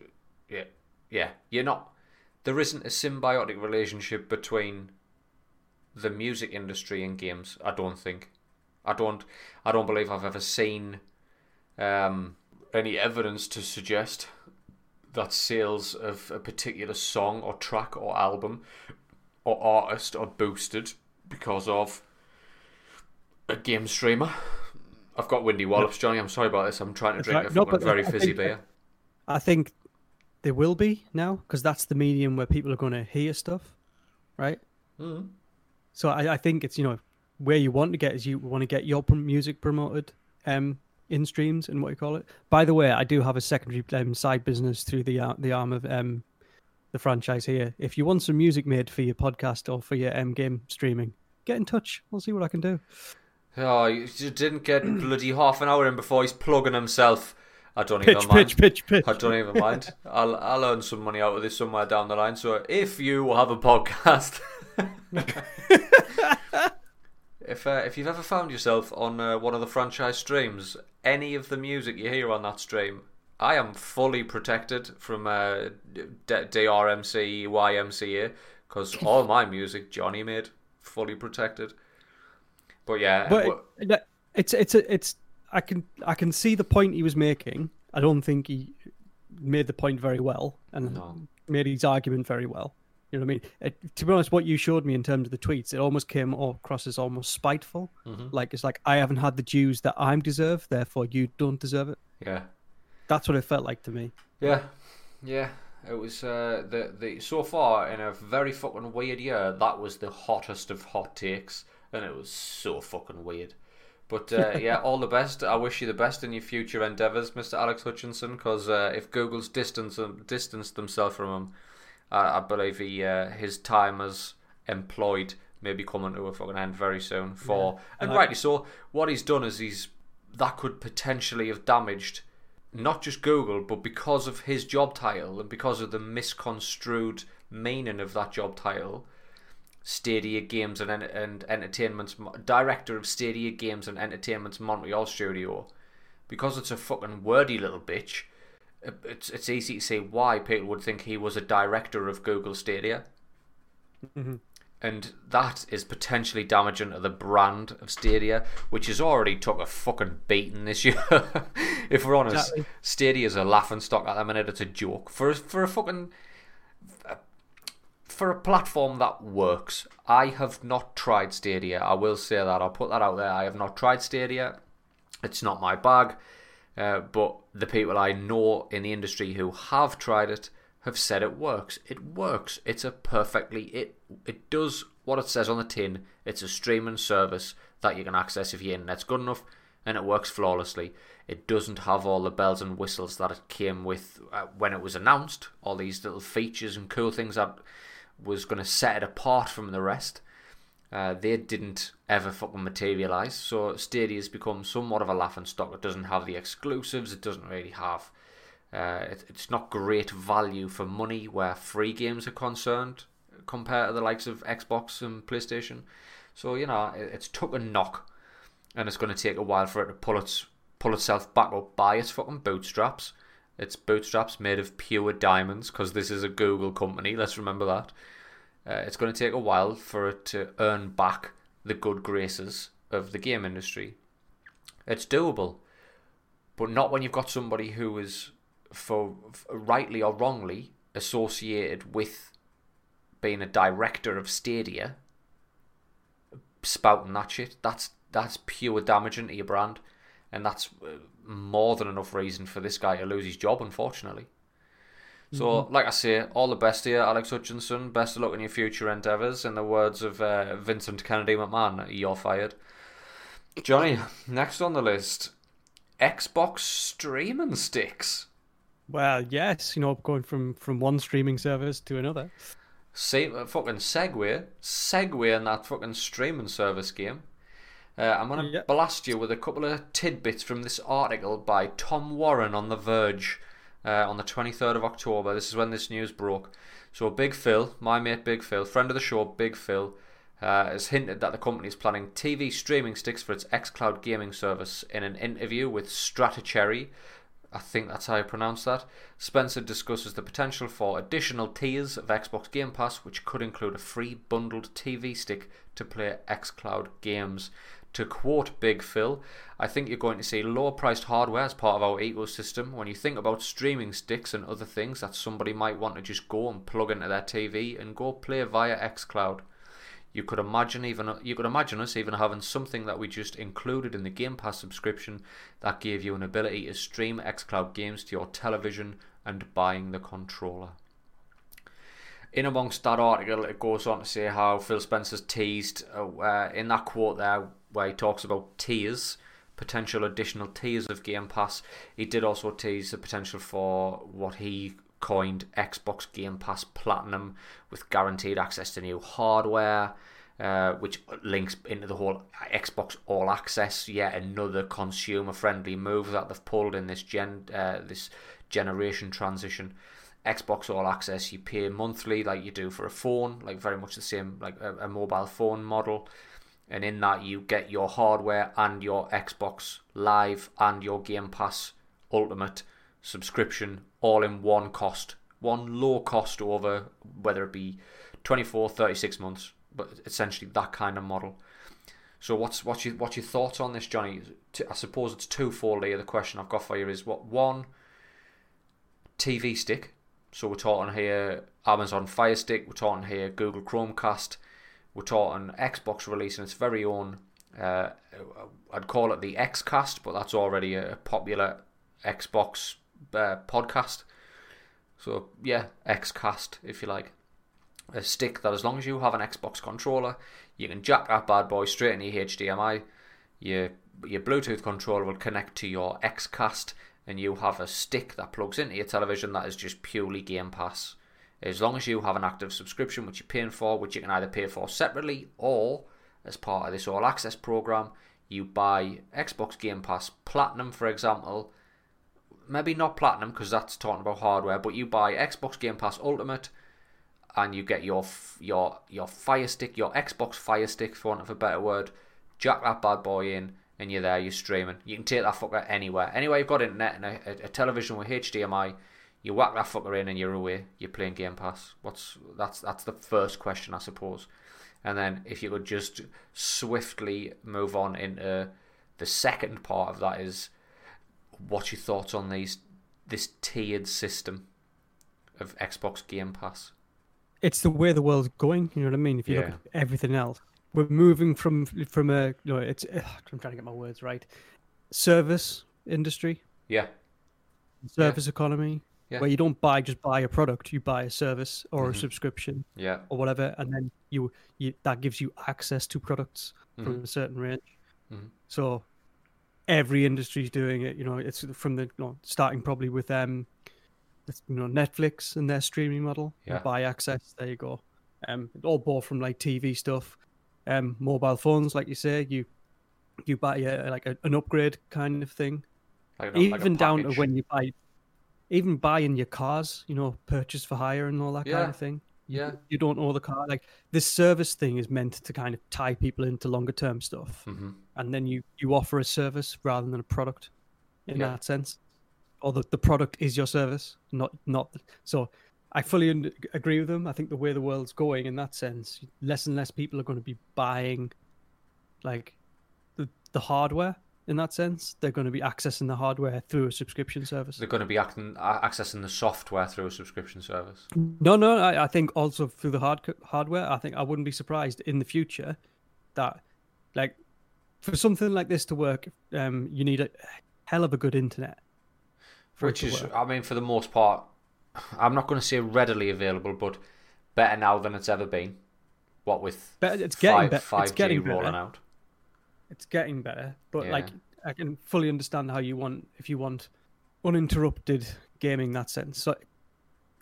yeah yeah you're not there isn't a symbiotic relationship between the music industry and games. I don't think. I don't. I don't believe I've ever seen um, any evidence to suggest that sales of a particular song or track or album or artist are boosted because of a game streamer. I've got windy wallops, Johnny. I'm sorry about this. I'm trying to drink right. a No, but very I fizzy think- beer. I think there will be now because that's the medium where people are going to hear stuff, right? Mm. So I, I think it's you know where you want to get is you want to get your music promoted um in streams and what you call it. By the way, I do have a secondary um, side business through the ar- the arm of um the franchise here. If you want some music made for your podcast or for your um, game streaming, get in touch. We'll see what I can do. Oh, you didn't get bloody half an hour in before he's plugging himself. I don't even Pitch, mind. pitch, pitch, pitch. I don't even mind. I'll I'll earn some money out of this somewhere down the line. So if you have a podcast, if uh, if you've ever found yourself on uh, one of the franchise streams, any of the music you hear on that stream, I am fully protected from uh, D- DRMC, YMCA, because all my music Johnny made fully protected. But yeah, But it's it's a, it's I can I can see the point he was making. I don't think he made the point very well and No. made his argument very well. You know what I mean? It, to be honest, what you showed me in terms of the tweets, it almost came across as almost spiteful. Mhm. Like it's like I haven't had the dues that I'm deserved, therefore you don't deserve it. yeah. That's what it felt like to me. Yeah, yeah. It was uh, the the so far in a very fucking weird year. That was the hottest of hot takes, and it was so fucking weird. But uh, yeah, all the best. I wish you the best in your future endeavors, Mr. Alex Hutchinson. Because uh, if Google's distance distanced themselves from him, I, I believe he uh, his time as employed may be coming to a fucking end very soon. For and And I- rightly so. What he's done is he's that could potentially have damaged not just Google, but because of his job title and because of the misconstrued meaning of that job title, Stadia Games and, and Entertainment's director of Stadia Games and Entertainment's Montreal studio, because it's a fucking wordy little bitch. It- It's it's easy to see why people would think he was a director of Google Stadia, Mhm. and that is potentially damaging to the brand of Stadia, which has already took a fucking beating this year. if we're honest, Exactly. Stadia's a laughing stock at the minute. It's a joke for a- for a fucking for a platform that works. I have not tried Stadia. I will say that. I'll put that out there. I have not tried Stadia. It's not my bag. Uh, but the people I know in the industry who have tried it have said it works. It works. It's a perfectly it it does what it says on the tin. It's a streaming service that you can access if your internet's good enough, and it works flawlessly. It doesn't have all the bells and whistles that it came with uh, when it was announced. All these little features and cool things that was going to set it apart from the rest. Uh, they didn't ever fucking materialize. So Stadia has become somewhat of a laughing stock. It doesn't have the exclusives. It doesn't really have. Uh, it, it's not great value for money where free games are concerned compared to the likes of Xbox and PlayStation. So you know it, it's took a knock, and it's going to take a while for it to pull its pull itself back up by its fucking bootstraps. Its bootstraps made of pure diamonds because this is a Google company. Let's remember that. Uh, it's going to take a while for it to earn back the good graces of the game industry. It's doable, but not when you've got somebody who is for, for rightly or wrongly associated with being a director of Stadia, spouting that shit. That's that's pure damaging to your brand, and that's uh, more than enough reason for this guy to lose his job. Unfortunately. So, mm-hmm. like I say, all the best here, Alex Hutchinson. Best of luck in your future endeavours. In the words of uh, Vincent Kennedy McMahon, you're fired. Johnny, next on the list, Xbox streaming sticks. Well, yes, you know, going from from one streaming service to another. Same uh, fucking segue, segue in that fucking streaming service game. Uh, I'm gonna yep. blast you with a couple of tidbits from this article by Tom Warren on The Verge uh, on the 23rd of October. This is when this news broke. So Big Phil, my mate Big Phil, friend of the show, Big Phil, uh, has hinted that the company is planning TV streaming sticks for its xCloud gaming service. In an interview with Stratechery, I think that's how you pronounce that. Spencer discusses the potential for additional tiers of Xbox Game Pass, which could include a free bundled TV stick to play xCloud games. To quote Big Phil, I think you're going to see lower priced hardware as part of our ecosystem. When you think about streaming sticks and other things that somebody might want to just go and plug into their TV and go play via xCloud. You could imagine even you could imagine us even having something that we just included in the Game Pass subscription that gave you an ability to stream xCloud games to your television and buying the controller. In amongst that article, it goes on to say how Phil Spencer's teased uh, in that quote there where he talks about tiers, potential additional tiers of Game Pass. He did also tease the potential for what he coined Xbox Game Pass Platinum with guaranteed access to new hardware, uh, which links into the whole Xbox All Access. Yet another consumer-friendly move that they've pulled in this gen uh, this generation transition. Xbox All Access, you pay monthly like you do for a phone, like very much the same like a, a mobile phone model. And in that, you get your hardware and your Xbox Live and your Game Pass Ultimate subscription all in one cost, one low cost over whether it be 24, 36 months, but essentially that kind of model. So what's what's your what's your thoughts on this, Johnny? I suppose it's twofold here. The question I've got for you is what one TV stick. So we're talking here Amazon Fire Stick. We're talking here Google Chromecast. We're talking Xbox releasing its very own. Uh, I'd call it the XCast, but that's already a popular Xbox uh, podcast. So yeah, XCast if you like. A stick that as long as you have an Xbox controller, you can jack that bad boy straight into your HDMI. Your your Bluetooth controller will connect to your XCast, and you have a stick that plugs into your television that is just purely Game Pass. As long as you have an active subscription, which you're paying for, which you can either pay for separately or as part of this All Access program, you buy Xbox Game Pass Platinum, for example, maybe not platinum because that's talking about hardware, but you buy Xbox Game Pass Ultimate and you get your your your Fire Stick, your Xbox Fire Stick, for want of a better word. Jack that bad boy in, and you're there. You're streaming. You can take that fucker anywhere. Anywhere you've got internet and a, a, a television with HDMI, you whack that fucker in, and you're away. You're playing Game Pass. What's that's that's the first question, I suppose. And then if you could just swiftly move on into the second part of that is what's your thoughts on these this tiered system of Xbox Game Pass? It's the way the world's going. You know what I mean? If you yeah. look at everything else, we're moving from from a you know it's ugh, I'm trying to get my words right. Service industry. Yeah. Service yeah. economy. Yeah. Where you don't buy just buy a product, you buy a service or mm-hmm. a subscription, yeah, or whatever, and then you, you that gives you access to products mm-hmm. from a certain range. Mm-hmm. So every industry's doing it. You know, it's from the you know, starting probably with um, you know, Netflix and their streaming model. Yeah. Buy access. There you go. Um, all bought from like TV stuff, um, mobile phones, like you say. You you buy a, like a, an upgrade kind of thing. Like even like down to when you buy, even buying your cars. You know, purchase for hire and all that yeah. kind of thing. Yeah. You don't own the car. Like this service thing is meant to kind of tie people into longer term stuff. Mm-hmm. And then you, you offer a service rather than a product in yeah. that sense. Or the, the product is your service, not, not. So I fully agree with them. I think the way the world's going in that sense, less and less people are going to be buying like the, the hardware in that sense. They're going to be accessing the hardware through a subscription service. They're going to be acting, accessing the software through a subscription service. No, no, I, I think also through the hard hardware. I think I wouldn't be surprised in the future that, like, for something like this to work, um, you need a hell of a good internet. Which is, work. I mean, for the most part, I'm not going to say readily available, but better now than it's ever been. What with but it's getting five, be- it's getting rolling better. out. It's getting better, but Yeah. like I can fully understand how you want if you want uninterrupted gaming in that sense. So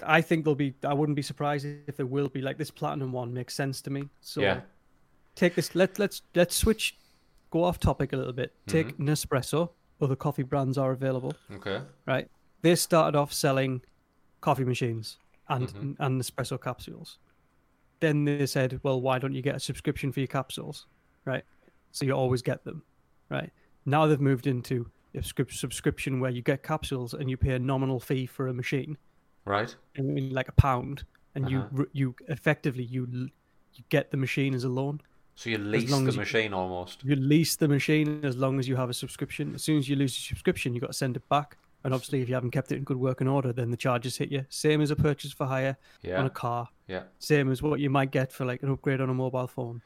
I think there'll be. I wouldn't be surprised if there will be like this platinum one makes sense to me. So Yeah. take this. Let let's let's switch. Go off topic a little bit. Take Mm-hmm. Nespresso. Other coffee brands are available. Okay. Right. They started off selling coffee machines and Mhm. and Nespresso capsules. Then they said, well, why don't you get a subscription for your capsules? Right. So you always get them. Right. Now they've moved into a subscription where you get capsules and you pay a nominal fee for a machine. Right. I mean, like a pound, and Uh-huh. you you effectively you you get the machine as a loan. So you lease the you- machine almost. You lease the machine as long as you have a subscription. As soon as you lose your subscription, you got to send it back. And obviously, if you haven't kept it in good working order, then the charges hit you. Same as a purchase for hire on a car. Yeah. Same as what you might get for like an upgrade on a mobile phone.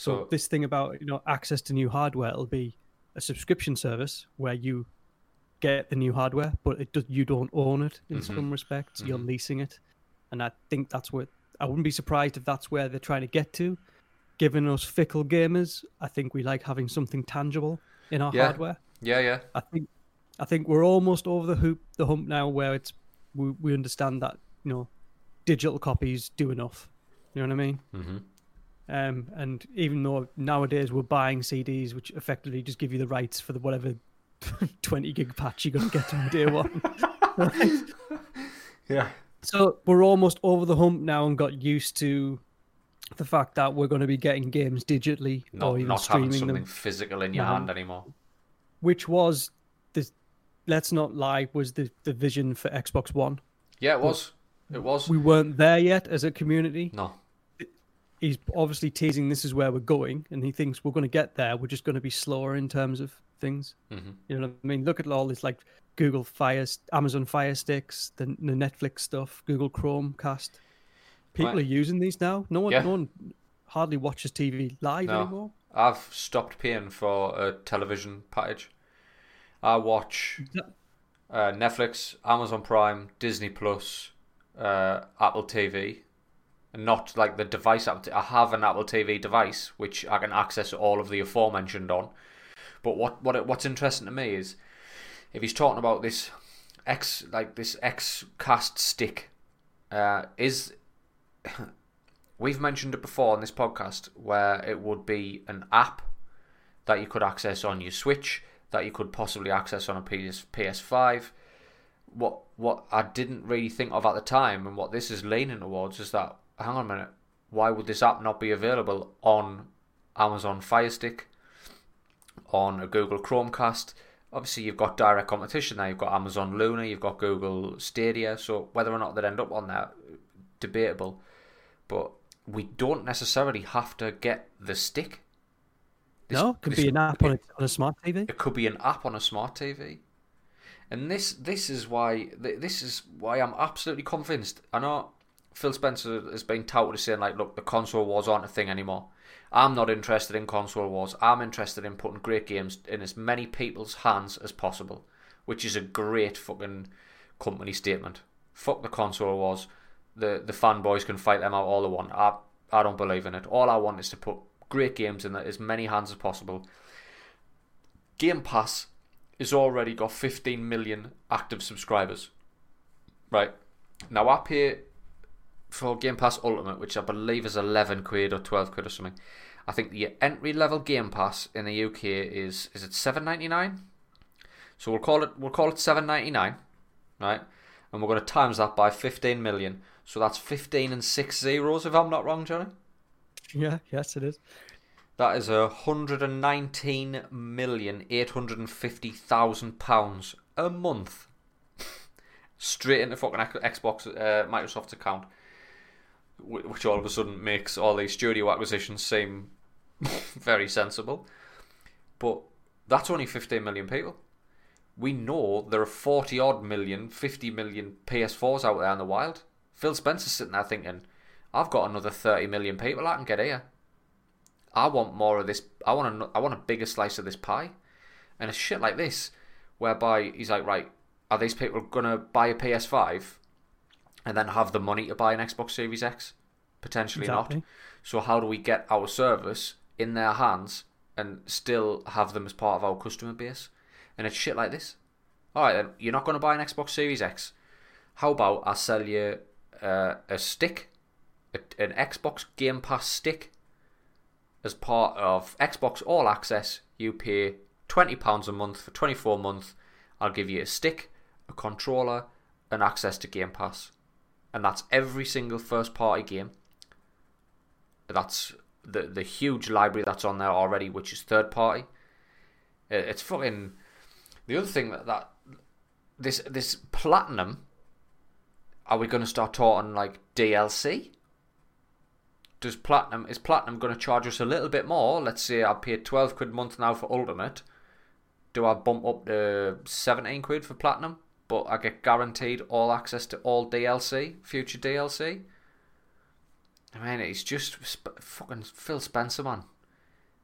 So, So this thing about you know access to new hardware will be a subscription service where you get the new hardware, but it does, you don't own it in Mhm. some respects. You're Mhm. leasing it, and I think that's what I wouldn't be surprised if that's where they're trying to get to. Given us fickle gamers, I think we like having something tangible in our Yeah. hardware. yeah, yeah. I think I think we're almost over the hoop the hump now where it's we, we understand that you know digital copies do enough. You know what I mean? hmm Um, and even though nowadays we're buying CDs, which effectively just give you the rights for the whatever 20 gig patch you're going to get on day one. Right? Yeah. So we're almost over the hump now and got used to the fact that we're going to be getting games digitally Not, or even not having something them, physical in your No. hand anymore. which was the let's not lie was the, the vision for Xbox One. Yeah, it was. It was. We weren't there yet as a community. no. He's obviously teasing this is where we're going, and he thinks we're going to get there. We're just going to be slower in terms of things. hmm You know what I mean? Look at all this like Google Fire, Amazon Fire Sticks, the, the Netflix stuff, Google Chromecast. People Right. are using these now. No one, Yeah. no one hardly watches TV live No. anymore. I've stopped paying for a television package. I watch uh, Netflix, Amazon Prime, Disney Plus, uh, Apple TV, not like the device. I have an Apple TV device which I can access all of the aforementioned on. But what what what's interesting to me is if he's talking about this X like this X cast stick, uh, is we've mentioned it before on this podcast where it would be an app that you could access on your Switch, that you could possibly access on a PS PS5. What what I didn't really think of at the time, and what this is leaning towards, is that hang on a minute, why would this app not be available on Amazon Fire Stick, on a Google Chromecast? Obviously, you've got direct competition there. You've got Amazon Luna, you've got Google Stadia. So whether or not they'd end up on that, debatable. But we don't necessarily have to get the stick. This- no, it could this- be an app on a, on a smart TV. it could be an app on a smart TV. And this this is why this is why I'm absolutely convinced. I know Phil Spencer has been touted as saying like, look, the console wars aren't a thing anymore. I'm not interested in console wars. I'm interested in putting great games in as many people's hands as possible, which is a great fucking company statement. Fuck the console wars. The the fanboys can fight them out all they want. I I don't believe in it. All I want is to put great games in as many hands as possible. Game Pass has already got 15 million active subscribers. Right. Now I pay for Game Pass Ultimate, which I believe is 11 quid or 12 quid or something. I think the entry level Game Pass in the UK is is it 7.99? So we'll call it we'll call it 7.99, right? And we're going to times that by 15 million. So that's 15 and 6 zeros if I'm not wrong, Johnny. Yeah, yes, it is. That is a hundred and nineteen million eight hundred and fifty thousand pounds a month, straight into fucking Xbox uh, Microsoft's account, which all of a sudden makes all these studio acquisitions seem very sensible. But That's only 15 million people. We know there are 40 odd million, 50 million PS4s out there in the wild. Phil Spencer's sitting there thinking, I've got another 30 million people I can get here. I want more of this. I want a, I want a bigger slice of this pie. And a shit like this, whereby he's like, right, are these people going to buy a PS5 and then have the money to buy an Xbox Series X? Potentially Exactly. not. So how do we get our service in their hands and still have them as part of our customer base? And it's shit like this. All right, then you're not going to buy an Xbox Series X. How about I sell you uh, a stick, a, an Xbox Game Pass stick, as part of Xbox All Access? You pay twenty pounds a month for twenty four months. I'll give you a stick, a controller, and access to Game Pass, and that's every single first party game. That's the the huge library that's on there already, which is third party. Uh, it's fucking. The other thing that, that this this platinum. Are we going to start talking like DLC? Does platinum is platinum going to charge us a little bit more? Let's say I paid twelve quid a month now for ultimate. Do I bump up to seventeen quid for platinum? But I get guaranteed all access to all DLC, future DLC. I mean, he's just sp- fucking Phil Spencer, man.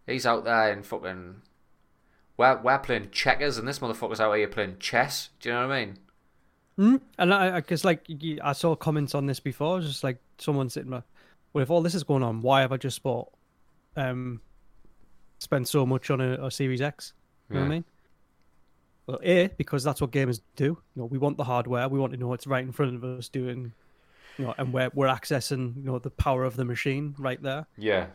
He's out there in fucking. We're, we're playing checkers, and this motherfucker's out here playing chess. Do you know what I mean? Mm? And I, guess like I saw comments on this before, just like someone sitting there. Well, if all this is going on, why have I just bought, um, spent so much on a, a Series X? You know what I mean? Well, a because that's what gamers do. You know, we want the hardware. We want to know it's right in front of us doing, you know, and we're we're accessing you know the power of the machine right there. Yeah.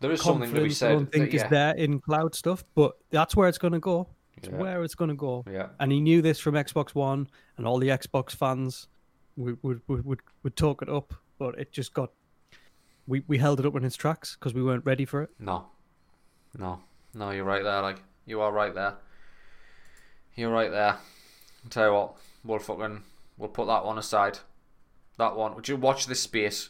There is something to be Confidence, I don't think that, yeah. is there in cloud stuff, but that's where it's going to go. It's Yeah. where it's going to go. Yeah. And he knew this from Xbox One, and all the Xbox fans would would would, would, would talk it up, but it just got. We, we held it up in its tracks because we weren't ready for it. No. No. No, you're right there. Like, you are right there. You're right there. I'll tell you what, we'll fucking, we'll put that one aside. That one. Would you watch this space?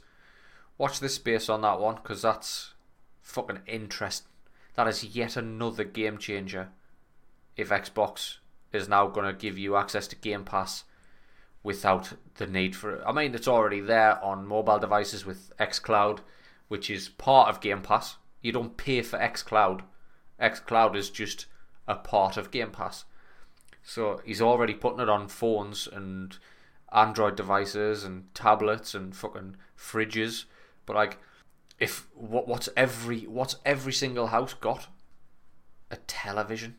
Watch this space on that one, because that's fucking interesting. That is yet another game changer. If Xbox is now going to give you access to Game Pass without the need for it. I mean, it's already there on mobile devices with xCloud, which is part of Game Pass. You don't pay for xCloud. xCloud is just a part of Game Pass. So he's already putting it on phones and Android devices and tablets and fucking fridges. But like, if what what's every what's every single house got? A television.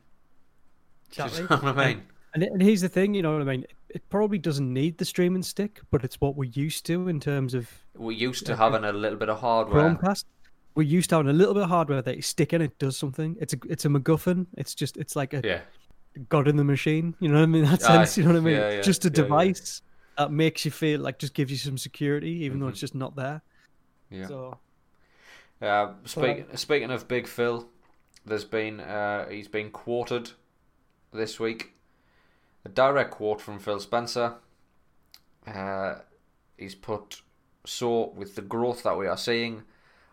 Do you know what I mean? And, and here's the thing, you know what I mean? It probably doesn't need the streaming stick, but it's what we're used to in terms of We're used to having a little bit of hardware. Chromecast. We're used to having a little bit of hardware that you stick in, it does something. It's a it's a MacGuffin. It's just it's like a Yeah. God in the machine. You know what I mean? That sense, you know what I mean? Yeah, yeah, just a yeah, device that makes you feel like just gives you some security, even though it's just not there. Mm-hmm. Yeah. So Uh, speaking speaking of Big Phil, there's been uh, he's been quoted this week. A direct quote from Phil Spencer. Uh, he's put, "So with the growth that we are seeing,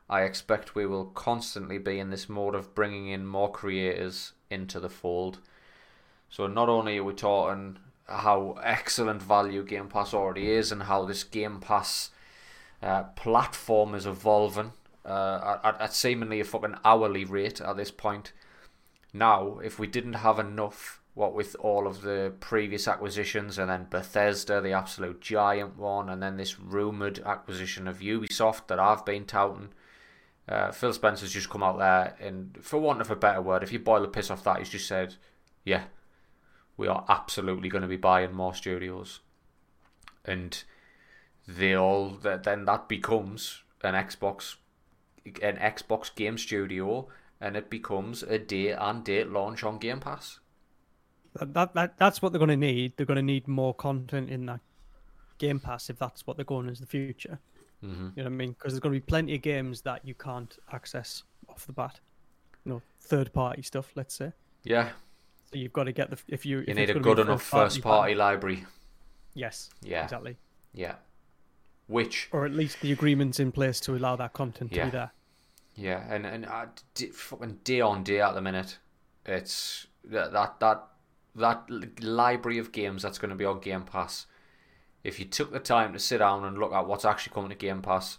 I expect we will constantly be in this mode of bringing in more creators into the fold." So not only are we talking how excellent value Game Pass already is, and how this Game Pass uh, platform is evolving uh, at, at seemingly a fucking hourly rate at this point. Now, if we didn't have enough, what with all of the previous acquisitions and then Bethesda, the absolute giant one, and then this rumored acquisition of Ubisoft that I've been touting, uh, Phil Spencer's just come out there and, for want of a better word, if you boil the piss off that, he's just said, "Yeah, we are absolutely going to be buying more studios," and they all that then that becomes an Xbox an Xbox game studio and it becomes a day and date launch on Game Pass. that, that, that that's what they're going to need. They're going to need more content in that Game Pass if that's what they're going as the future. Mm-hmm. You know what I mean? Because there's going to be plenty of games that you can't access off the bat. You know, third party stuff. Let's say. Yeah, So you've got to get the if you you if need a good enough first party library. Yes. Yeah, Exactly. yeah. Which Or at least the agreements in place to allow that content to be there. Yeah, and and uh, d- fucking day on day at the minute, it's that that that, that library of games that's going to be on Game Pass. If you took the time to sit down and look at what's actually coming to Game Pass,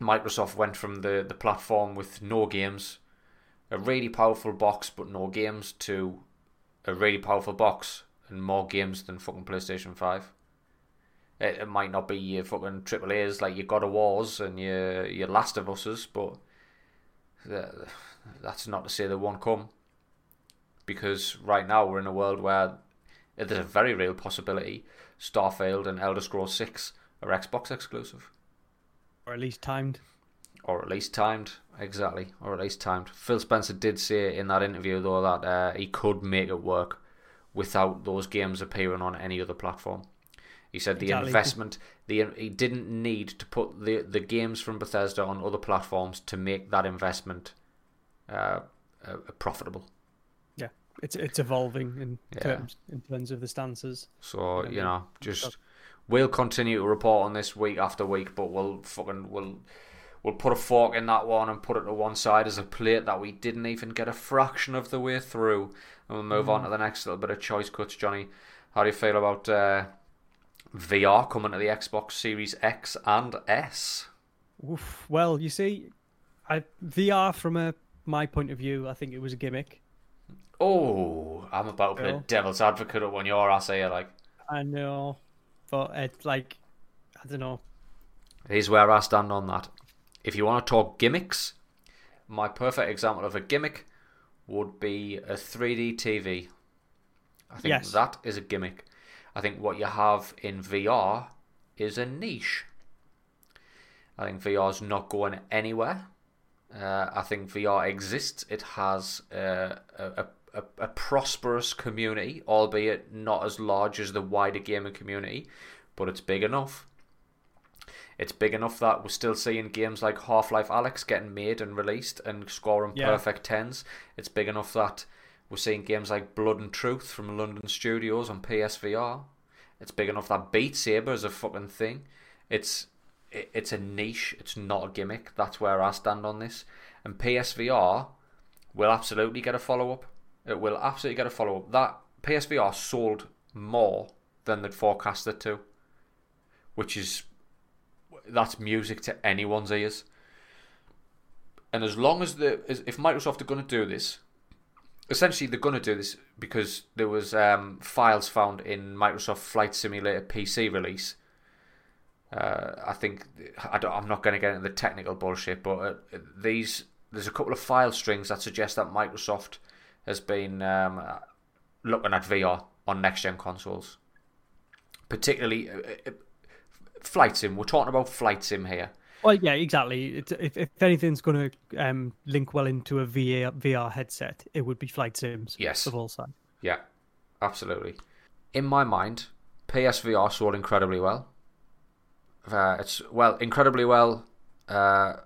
Microsoft went from the, the platform with no games, a really powerful box but no games, to a really powerful box and more games than fucking PlayStation 5. It, it might not be your fucking triple A's like your God of Wars and your, your Last of Us's, but that's not to say they won't come. Because right now we're in a world where there's a very real possibility Starfield and Elder Scrolls 6 are Xbox exclusive. Or at least timed. Or at least timed, exactly. Or at least timed. Phil Spencer did say in that interview, though, that uh, he could make it work without those games appearing on any other platform. He said the investment, the he didn't need to put the the games from Bethesda on other platforms to make that investment uh, uh, profitable. Yeah, it's it's evolving in yeah. terms in terms of the stances. So you know, just we'll continue to report on this week after week, but we'll fucking we'll we'll put a fork in that one and put it to one side as a plate that we didn't even get a fraction of the way through, and we'll move mm. on to the next little bit of choice cuts. Johnny, how do you feel about? Uh, VR coming to the Xbox Series X and S. Oof. Well, you see, I, VR from a my point of view, I think it was a gimmick. Oh, I'm about to play devil's advocate on your ass here, like. I know, but it's like, I don't know. Here's where I stand on that. If you want to talk gimmicks, my perfect example of a gimmick would be a 3D TV. I think yes. that is a gimmick. I think what you have in VR is a niche. I think VR is not going anywhere. Uh, I think VR exists. It has a, a, a, a, prosperous community, albeit not as large as the wider gaming community, but it's big enough. It's big enough that we're still seeing games like Half Life Alyx getting made and released and scoring yeah. perfect tens. It's big enough that we're seeing games like Blood and Truth from London Studios on PSVR. It's big enough that Beat Saber is a fucking thing. It's it, it's a niche. It's not a gimmick. That's where I stand on this. And PSVR will absolutely get a follow up. It will absolutely get a follow up. That PSVR sold more than they'd forecasted to, which is that's music to anyone's ears. And as long as the if Microsoft are going to do this, essentially they're going to do this because there was um, files found in Microsoft Flight Simulator PC release. Uh, I think I am not going to get into the technical bullshit, but uh, these there's a couple of file strings that suggest that Microsoft has been um, looking at VR on next gen consoles, particularly uh, uh, flight sim. We're talking about flight sim here. Well, yeah, exactly. It's, if, if anything's going to um, link well into a VR, VR headset, it would be flight sims. Yes. Of all sides. Yeah, absolutely. In my mind, PSVR sold incredibly well. Uh, it's well, incredibly well, uh,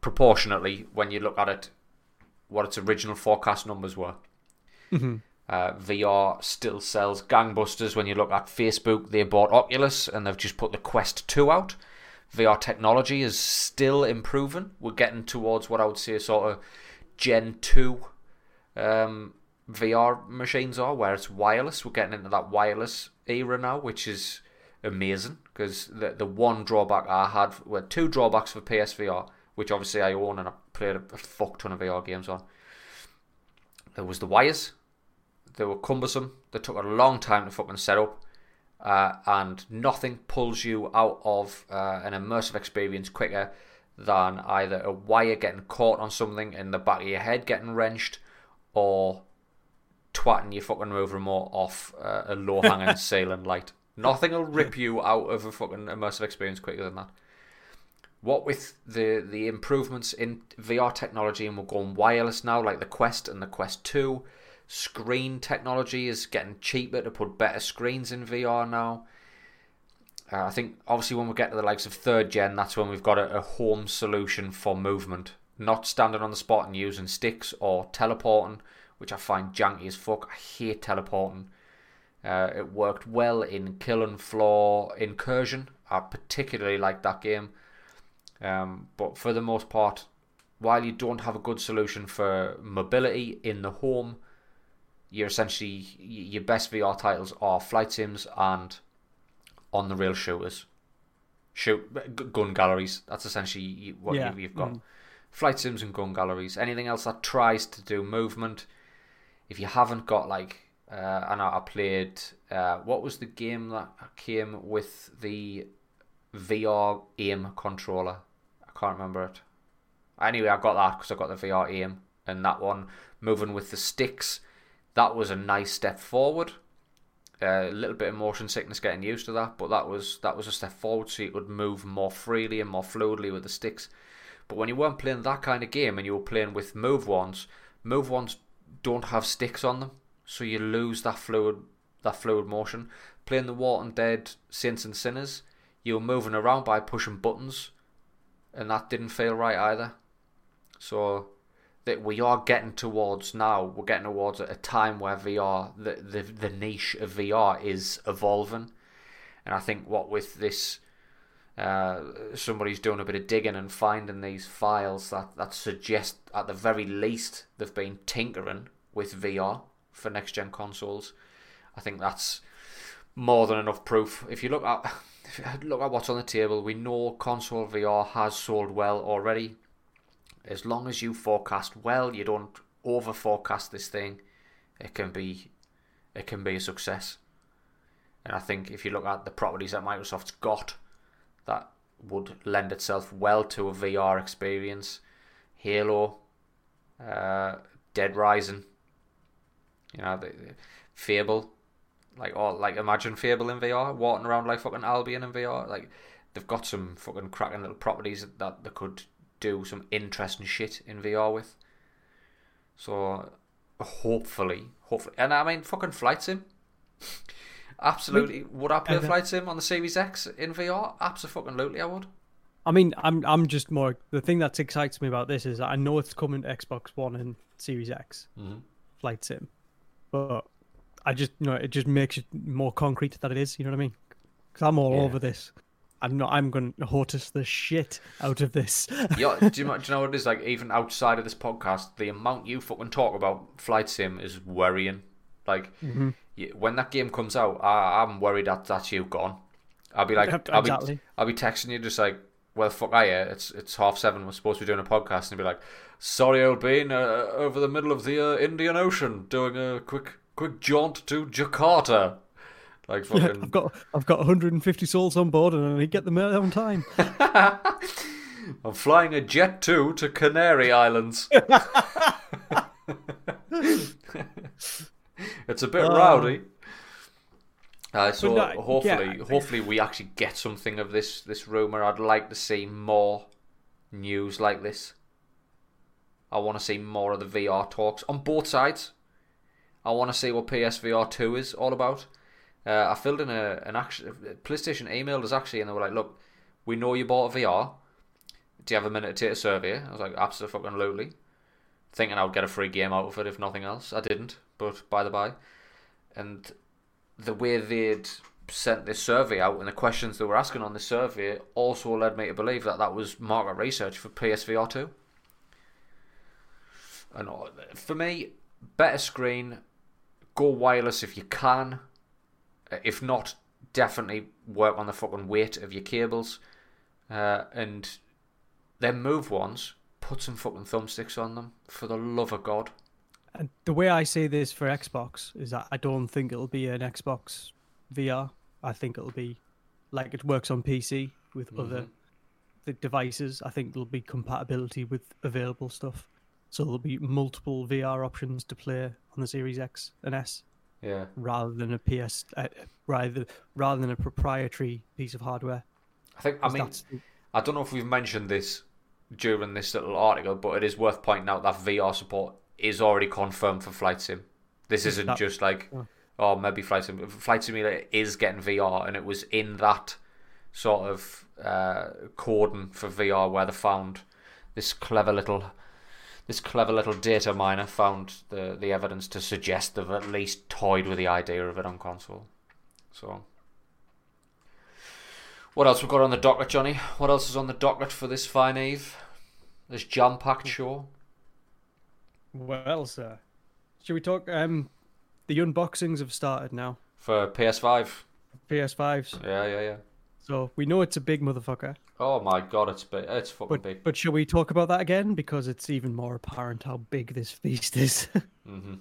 proportionately when you look at it, what its original forecast numbers were. Mm-hmm. Uh, VR still sells gangbusters when you look at Facebook. They bought Oculus and they've just put the Quest 2 out. VR technology is still improving. We're getting towards what I would say sort of Gen 2 um, VR machines are, where it's wireless. We're getting into that wireless era now, which is amazing because the the one drawback I had, well, two drawbacks for PSVR, which obviously I own and I played a fuck ton of VR games on. There was the wires. They were cumbersome. They took a long time to fucking set up uh, and nothing pulls you out of uh, an immersive experience quicker than either a wire getting caught on something in the back of your head getting wrenched or twatting your fucking move remote off uh, a low hanging ceiling light. Nothing will rip you out of a fucking immersive experience quicker than that. What with the the improvements in VR technology and we're going wireless now, like the Quest and the Quest 2, Screen technology is getting cheaper to put better screens in VR now. Uh, I think obviously when we get to the likes of third gen, that's when we've got a, a home solution for movement, not standing on the spot and using sticks or teleporting, which I find janky as fuck. I hate teleporting. Uh, it worked well in Killing Floor Incursion. I particularly like that game. Um, but for the most part, while you don't have a good solution for mobility in the home, you're essentially your best VR titles are flight sims and on the rail shooters, shoot gun galleries. That's essentially what Yeah, you've, got. mm. Flight sims and gun galleries. Anything else that tries to do movement, if you haven't got like, uh, I know I played. Uh, what was the game that came with the VR aim controller? I can't remember it. Anyway, I got that because I got the VR aim, and that one moving with the sticks. That was a nice step forward. Uh, a little bit of motion sickness getting used to that, but that was that was a step forward, so you could move more freely and more fluidly with the sticks. But when you weren't playing that kind of game and you were playing with move ones, move ones don't have sticks on them, so you lose that fluid that fluid motion. Playing the Walking Dead Saints and Sinners, you were moving around by pushing buttons, and that didn't feel right either. So that we are getting towards now, we're getting towards a time where VR, the the, the niche of VR is evolving, and I think what with this uh, somebody's doing a bit of digging and finding these files that, that suggest at the very least they've been tinkering with VR for next gen consoles. I think that's more than enough proof. If you look at if you look at what's on the table, we know console VR has sold well already. As long as you forecast well, you don't over forecast this thing, it can be it can be a success. And I think if you look at the properties that Microsoft's got, that would lend itself well to a VR experience. Halo, uh, Dead Rising, you know, the, the Fable, like all like imagine Fable in VR, walking around like fucking Albion in VR. Like they've got some fucking cracking little properties that they could do some interesting shit in VR with. So hopefully, hopefully, and I mean fucking flight sim. Absolutely, would I play flight sim on the Series X in VR? Absolutely, I would. I mean, I'm I'm just more the thing that excites me about this is that I know it's coming to Xbox One and Series X Mm-hmm. Flight Sim, but I just you know it just makes it more concrete that it is. You know what I mean? Because I'm all Yeah. over this. I'm not. I'm going to hortus the shit out of this. Yeah, do you, know- do you know what it is? Like, even outside of this podcast, the amount you fucking talk about Flight Sim is worrying. Like, Mm-hmm. you, when that game comes out, I, I'm worried that that's you gone. I'll be like, Yep, I'll, be. I'll be texting you just like, well, fuck, I yeah, it's it's half seven. We're supposed to be doing a podcast, and be like, sorry, old bean, uh, over the middle of the uh, Indian Ocean, doing a quick quick jaunt to Jakarta. Like Yeah, fucking, I've got I've got 150 souls on board and I need to get them there on time. I'm flying a jet two to Canary Islands. it's a bit Oh. rowdy. Uh, so hopefully, yeah. hopefully we actually get something of this this rumor. I'd like to see more news like this. I want to see more of the VR talks on both sides. I want to see what PSVR two is all about. Uh, I filled in a an action PlayStation emailed us actually, and they were like, "Look, we know you bought a VR. Do you have a minute to take a survey?" I was like, "Absolutely." Thinking I would get a free game out of it if nothing else. I didn't, but by the by. And the way they'd sent this survey out and the questions they were asking on the survey also led me to believe that that was market research for PSVR two. And uh, for me, better screen, go wireless if you can. Uh, If not, definitely work on the fucking weight of your cables. Uh, and then move ones, put some fucking thumbsticks on them, for the love of God. And the way I say this for Xbox is that I don't think it'll be an Xbox VR. I think it'll be like it works on PC with other the devices. I think there'll be compatibility with available stuff. So there'll be multiple VR options to play on the Series X and S Yeah. rather than a PS uh, rather rather than a proprietary piece of hardware. I think, I mean, that's I don't know if we've mentioned this during this little article, but it is worth pointing out that VR support is already confirmed for Flight Sim. This isn't That- just like, oh. oh, maybe Flight Sim. Flight Simulator is getting VR, and it was in that sort of uh, cordon for VR where they found this clever little. This clever little data miner found the, the evidence to suggest they've at least toyed with the idea of it on console. So, what else we've got on the docket, Johnny? What else is on the docket for this fine eve? This jam-packed show. well, sir. Should we talk um the unboxings have started now. For PS5. PS5s. Yeah, yeah, yeah. So we know it's a big motherfucker. Oh my god, it's big. It's fucking But big. but shall we talk about that again because it's even more apparent how big this feast is. hmm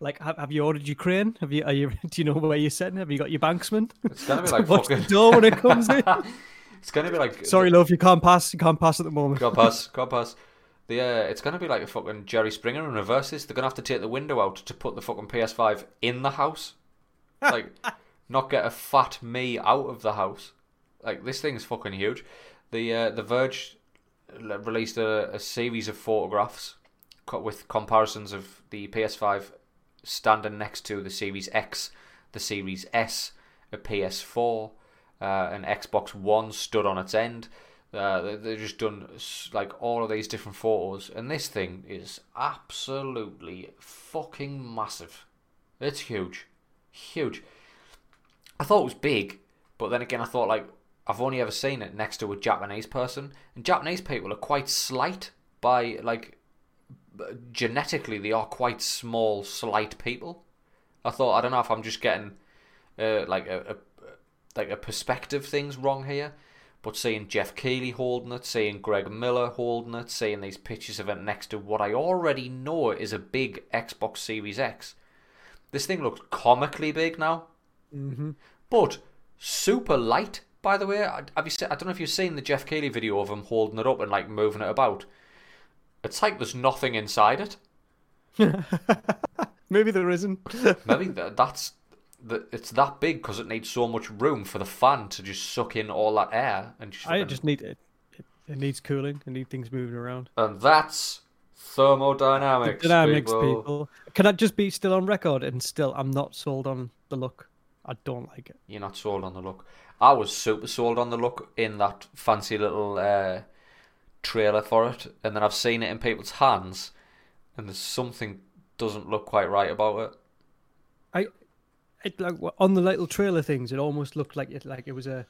like, have, have you ordered your crane? Have you? Are you? Do you know where you're sitting? Have you got your banksman? It's gonna be To like fucking. the door when it comes in. it's gonna be like. Sorry, love, you can't pass. You can't pass at the moment. God pass, God pass. The uh, it's gonna be like a fucking Jerry Springer in reverses. They're gonna have to take the window out to put the fucking PS5 in the house, like not get a fat me out of the house. Like this thing's fucking huge. The uh, the Verge released a, a series of photographs with comparisons of the PS5 standing next to the Series X, the Series S, a PS4, uh, an Xbox One stood on its end. Uh, they- they've just done like all of these different photos, and this thing is absolutely fucking massive. It's huge, huge. I thought it was big, but then again, I thought like I've only ever seen it next to a Japanese person, and Japanese people are quite slight by like genetically they are quite small, slight people. I thought I don't know if I'm just getting uh, like a, a like a perspective things wrong here, but seeing Geoff Keighley holding it, seeing Greg Miller holding it, seeing these pictures of it next to what I already know is a big Xbox Series X, this thing looks comically big now, hmm but super light. By the way, I- have you seen, I don't know if you've seen the Geoff Keighley video of him holding it up and like moving it about. It's like there's nothing inside it. Maybe there isn't. Maybe th- that's that it's that big because it needs so much room for the fan to just suck in all that air and just, I just need it. It, it needs cooling. I need things moving around. and that's thermodynamics. Dynamics, people. people. Can I just be still on record and still? I'm not sold on the look. I don't like it. You're not sold on the look. I was super sold on the look in that fancy little uh, trailer for it, and then I've seen it in people's hands, and there's something doesn't look quite right about it. I, it like on the little trailer things. It almost looked like it like it was a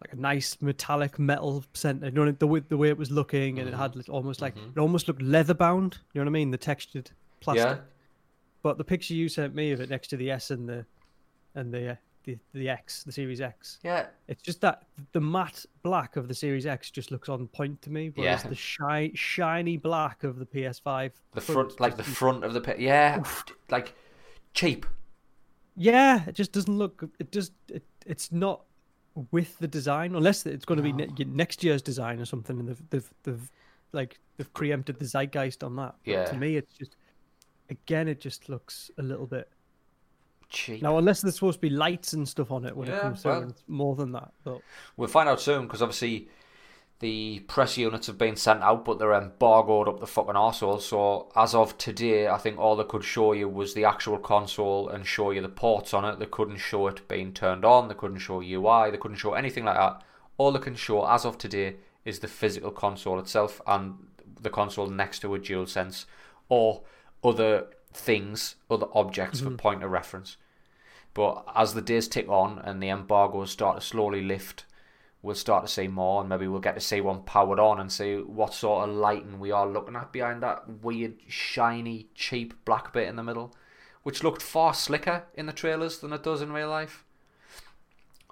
like a nice metallic metal center. You know the way the way it was looking, and it had almost like it almost looked leather bound. You know what I mean? The textured plastic. Yeah, But the picture you sent me of it next to the S and the and the uh, the the X, the Series X. yeah. It's just that the matte black of the Series X just looks on point to me, whereas Yeah. the shi- shiny black of the PS5, The front, like the front of the yeah, like cheap. yeah, it just doesn't look. It just it, it's not with the design, unless it's going to be ne- next year's design or something, and they've they've, they've like they've preempted the zeitgeist on that. But Yeah. to me, it's just again, it just looks a little bit. Cheap. Now, unless there's supposed to be lights and stuff on it when Yeah, it comes well- it's more than that. But We'll find out soon because obviously the press units have been sent out, but they're embargoed up the fucking arsehole. So as of today, I think all they could show you was the actual console and show you the ports on it. They couldn't show it being turned on. They couldn't show UI. They couldn't show anything like that. All they can show as of today is the physical console itself and the console next to a DualSense or other things, other objects for mm-hmm. point of reference. But as the days tick on and the embargoes start to slowly lift, we'll start to see more, and maybe we'll get to see one powered on and see what sort of lighting we are looking at behind that weird, shiny, cheap black bit in the middle, which looked far slicker in the trailers than it does in real life.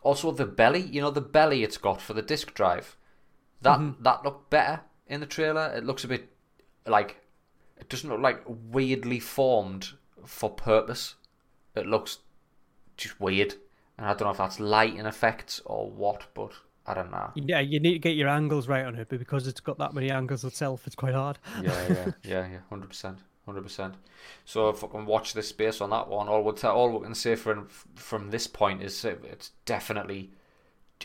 Also, the belly, you know, the belly it's got for the disc drive, that mm-hmm. that looked better in the trailer. It looks a bit like it doesn't look like weirdly formed for purpose. It looks just weird, and I don't know if that's lighting effects or what, but I don't know. yeah, you need to get your angles right on it, but because it's got that many angles itself, it's quite hard. yeah, yeah, yeah, yeah, hundred percent, hundred percent. So if I can watch this space on that one, all we'll tell, all we can say from from this point is it's definitely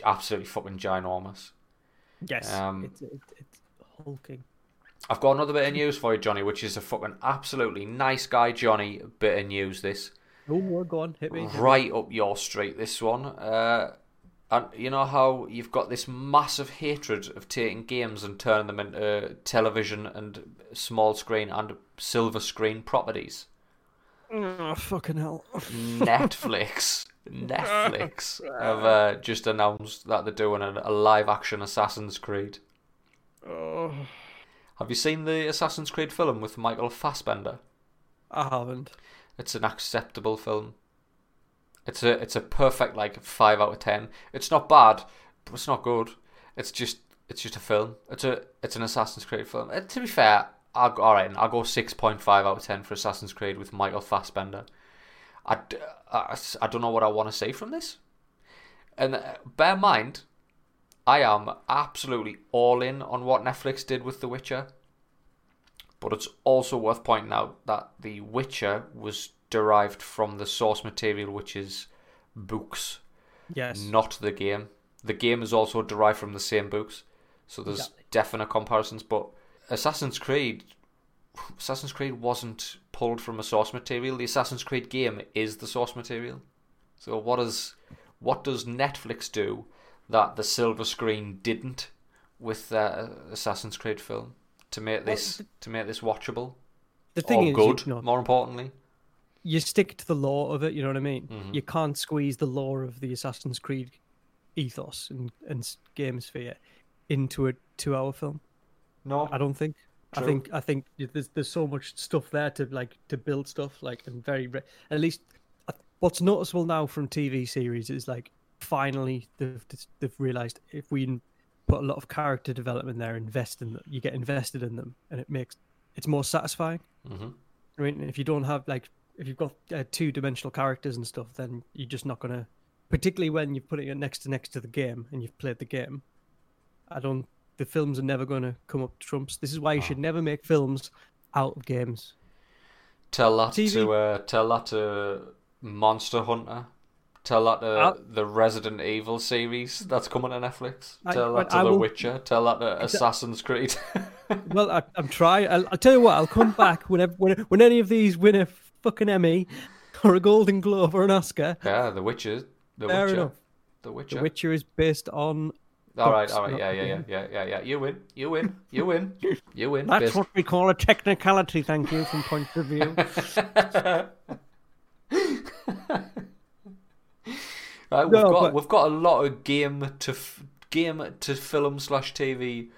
absolutely fucking ginormous. Yes, Um, it's, it's, it's hulking. I've got another bit of news for you, Johnny, which is a fucking absolutely nice guy, Johnny. Bit of news, this Oh, well, go on, me. hit me. right up your street. This one, uh, and you know how you've got this massive hatred of taking games and turning them into television and small screen and silver screen properties. Oh, fucking hell. Netflix, Netflix have uh, just announced that they're doing a, a live action Assassin's Creed. Oh, Have you seen the Assassin's Creed film with Michael Fassbender? I haven't. It's an acceptable film. It's a it's a perfect like five out of ten. It's not bad, but it's not good. It's just it's just a film. It's a it's an Assassin's Creed film. And to be fair, I'll go, all right. I'll go six point five out of ten for Assassin's Creed with Michael Fassbender. I, I, I don't know what I want to say from this. And uh, bear in mind, I am absolutely all in on what Netflix did with The Witcher. But it's also worth pointing out that The Witcher was derived from the source material, which is books, Yes. not the game. The game is also derived from the same books, so there's Exactly. definite comparisons. But Assassin's Creed, Assassin's Creed wasn't pulled from a source material. The Assassin's Creed game is the source material. So what does what does Netflix do that the silver screen didn't with the uh, Assassin's Creed film to make this to make this watchable The thing or is, you good? know, More importantly, you stick to the lore of it. You know what I mean? Mhm. You can't squeeze the lore of the Assassin's Creed ethos and, and s- game sphere into a two-hour film. no. I don't think. I think. I think there's there's so much stuff there to like to build stuff like and very at least uh, what's noticeable now from TV series is like finally they've they've realized if we put a lot of character development there, invest in them, you get invested in them, and it makes it's more satisfying. hmm I mean, if you don't have like if you've got uh, two dimensional characters and stuff, then you're just not gonna. Particularly when you're putting it next to next to the game and you've played the game, I don't. The films are never going to come up to trumps. This is why you should never make films out of games. Tell that TV. to uh, tell that to Monster Hunter. Tell that to the Resident Evil series that's coming to Netflix. I- Tell that to I The will- Witcher. Tell that to Assassin's Creed. Well, I, I'm trying. I'll, I'll tell you what. I'll come back whenever when, when any of these win a fucking Emmy or a Golden Globe or an Oscar. yeah, The Witcher. The Fair Witcher. enough. The Witcher. The Witcher is based on. all right, all right, yeah, yeah, yeah, yeah, yeah, yeah. You win. You win. You win. You win. That's Based- what we call a technicality. Thank you from point of view. Right, we've No, got but- we've got a lot of game to f- game to film slash TV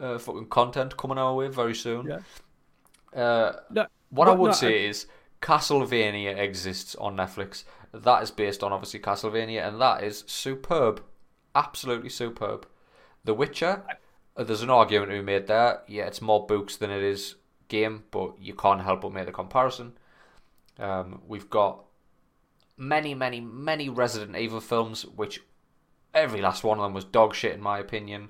uh, fucking content coming our way very soon. Yeah. Uh, No, what I would no, say is Castlevania exists on Netflix. That is based on obviously Castlevania, and that is superb, absolutely superb. The Witcher, uh, there's an argument we made there. Yeah, it's more books than it is game, but you can't help but make the comparison. Um, we've got many, many, many Resident Evil films, which every last one of them was dog shit in my opinion.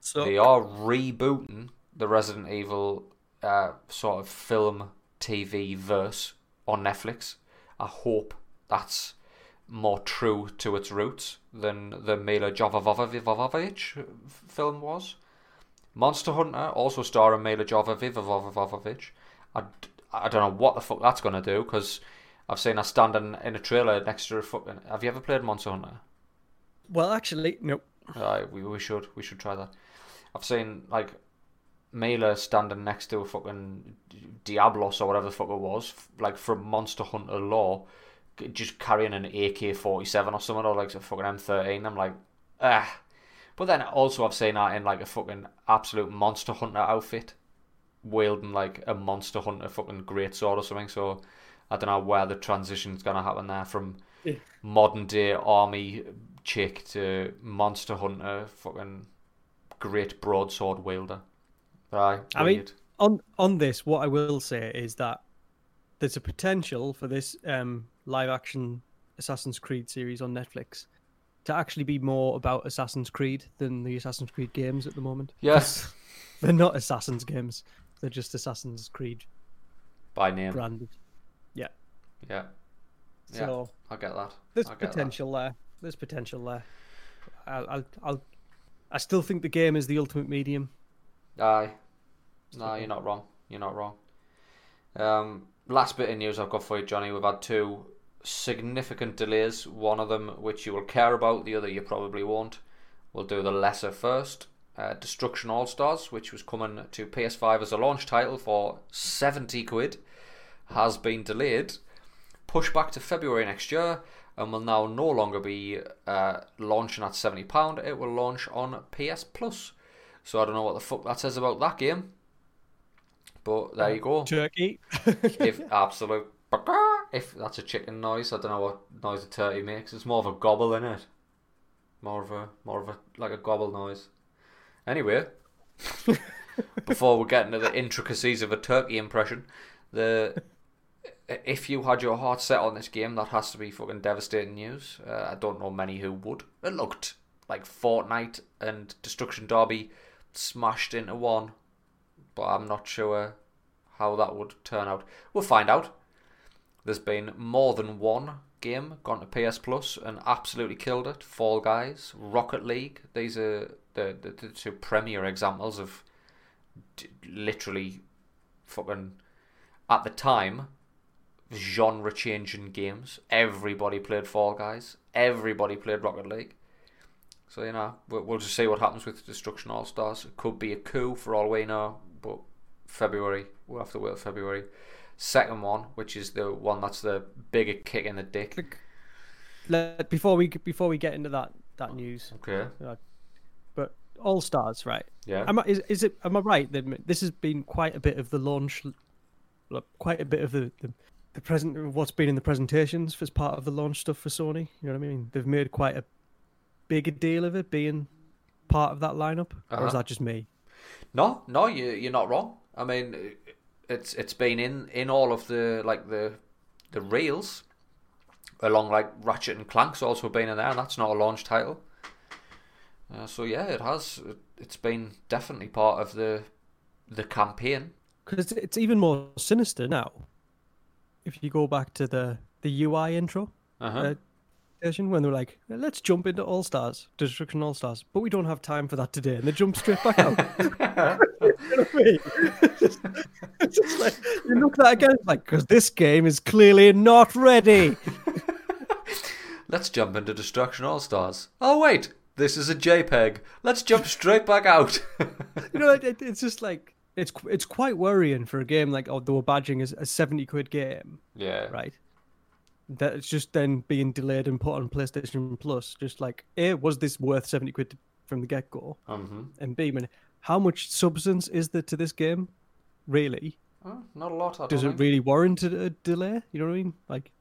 So They are rebooting the Resident Evil uh, sort of film TV verse on Netflix. I hope that's more true to its roots than the Milla Jovovich film was. Monster Hunter, also starring Milla Jovovich. I, I don't know what the fuck that's going to do because I've seen her standing in a trailer next to a fucking. Have you ever played Monster Hunter? well, actually, no. Uh, we we should we should try that. I've seen like Milla standing next to a fucking Diablos or whatever the fuck it was, like from Monster Hunter lore, just carrying an AK forty seven or something or like a fucking M thirteen. I'm like, ah. But then also I've seen that in like a fucking absolute Monster Hunter outfit, wielding like a Monster Hunter fucking great sword or something. So I don't know where the transition's gonna happen there from Yeah. modern day army chick to Monster Hunter fucking great broadsword wielder. Aye, I mean, on on this, what I will say is that there's a potential for this um, live action Assassin's Creed series on Netflix to actually be more about Assassin's Creed than the Assassin's Creed games at the moment. yes, They're not Assassin's games; they're just Assassin's Creed by name. branded. Yeah, yeah, So I get that. there's get that. potential there. There's potential there. I'll, I'll, I'll, I still think the game is the ultimate medium. Aye. No, you're not wrong. You're not wrong. Um, last bit of news I've got for you, Johnny. We've had two significant delays. One of them, which you will care about, the other you probably won't. We'll do the lesser first. Uh, Destruction All Stars, which was coming to PS5 as a launch title for 70 quid, has been delayed, pushed back to February next year, and will now no longer be uh, launching at £70. It will launch on PS Plus. So I don't know what the fuck that says about that game. But there you go. Turkey. If absolute if that's a chicken noise, I don't know what noise a turkey makes. It's more of a gobble in it. More of a more of a like a gobble noise. Anyway, before we get into the intricacies of a turkey impression, the if you had your heart set on this game, that has to be fucking devastating news. Uh, I don't know many who would. It looked like Fortnite and Destruction Derby smashed into one, but I'm not sure how that would turn out. We'll find out. There's been more than one game gone to PS Plus and absolutely killed it. Fall Guys, Rocket League. These are the, the, the two premier examples of d- literally fucking at the time genre changing games. Everybody played Fall Guys. Everybody played Rocket League. So you know, we'll, just see what happens with Destruction All Stars. It could be a coup for all we know, but February we'll have to wait February. Second one, which is the one that's the bigger kick in the dick. Let, before we before we get into that that news, Okay. uh, but All Stars, right? Yeah. Am I, is, is it? Am I right that this has been quite a bit of the launch, quite a bit of the, the the present what's been in the presentations as part of the launch stuff for Sony. You know what I mean? They've made quite a big a deal of it being part of that lineup, or Uh-huh. is that just me? No, no, you you're not wrong. I mean, it's it's been in in all of the like the the reels, along like Ratchet and Clank's also been in there, and that's not a launch title. Uh, so yeah, it has. It's been definitely part of the the campaign. Because it's even more sinister now. If you go back to the the UI intro Uh-huh. uh, session when they're like, "Let's jump into All Stars, Destruction All Stars," but we don't have time for that today, and they jump straight back out. you know what I mean? It's just, just like, you look at that again, like, because this game is clearly not ready. Let's jump into Destruction All Stars. Oh wait, this is a JPEG. Let's jump straight back out. You know, it- it's just like it's it's quite worrying for a game like they were badging as a seventy quid game, yeah. right? That it's just then being delayed and put on PlayStation Plus. Just like, a was this worth seventy quid from the get go? Mm-hmm. And B, man, how much substance is there to this game? Really, Oh, not a lot. I does don't it think. really warrant a, a delay? You know what I mean? Like,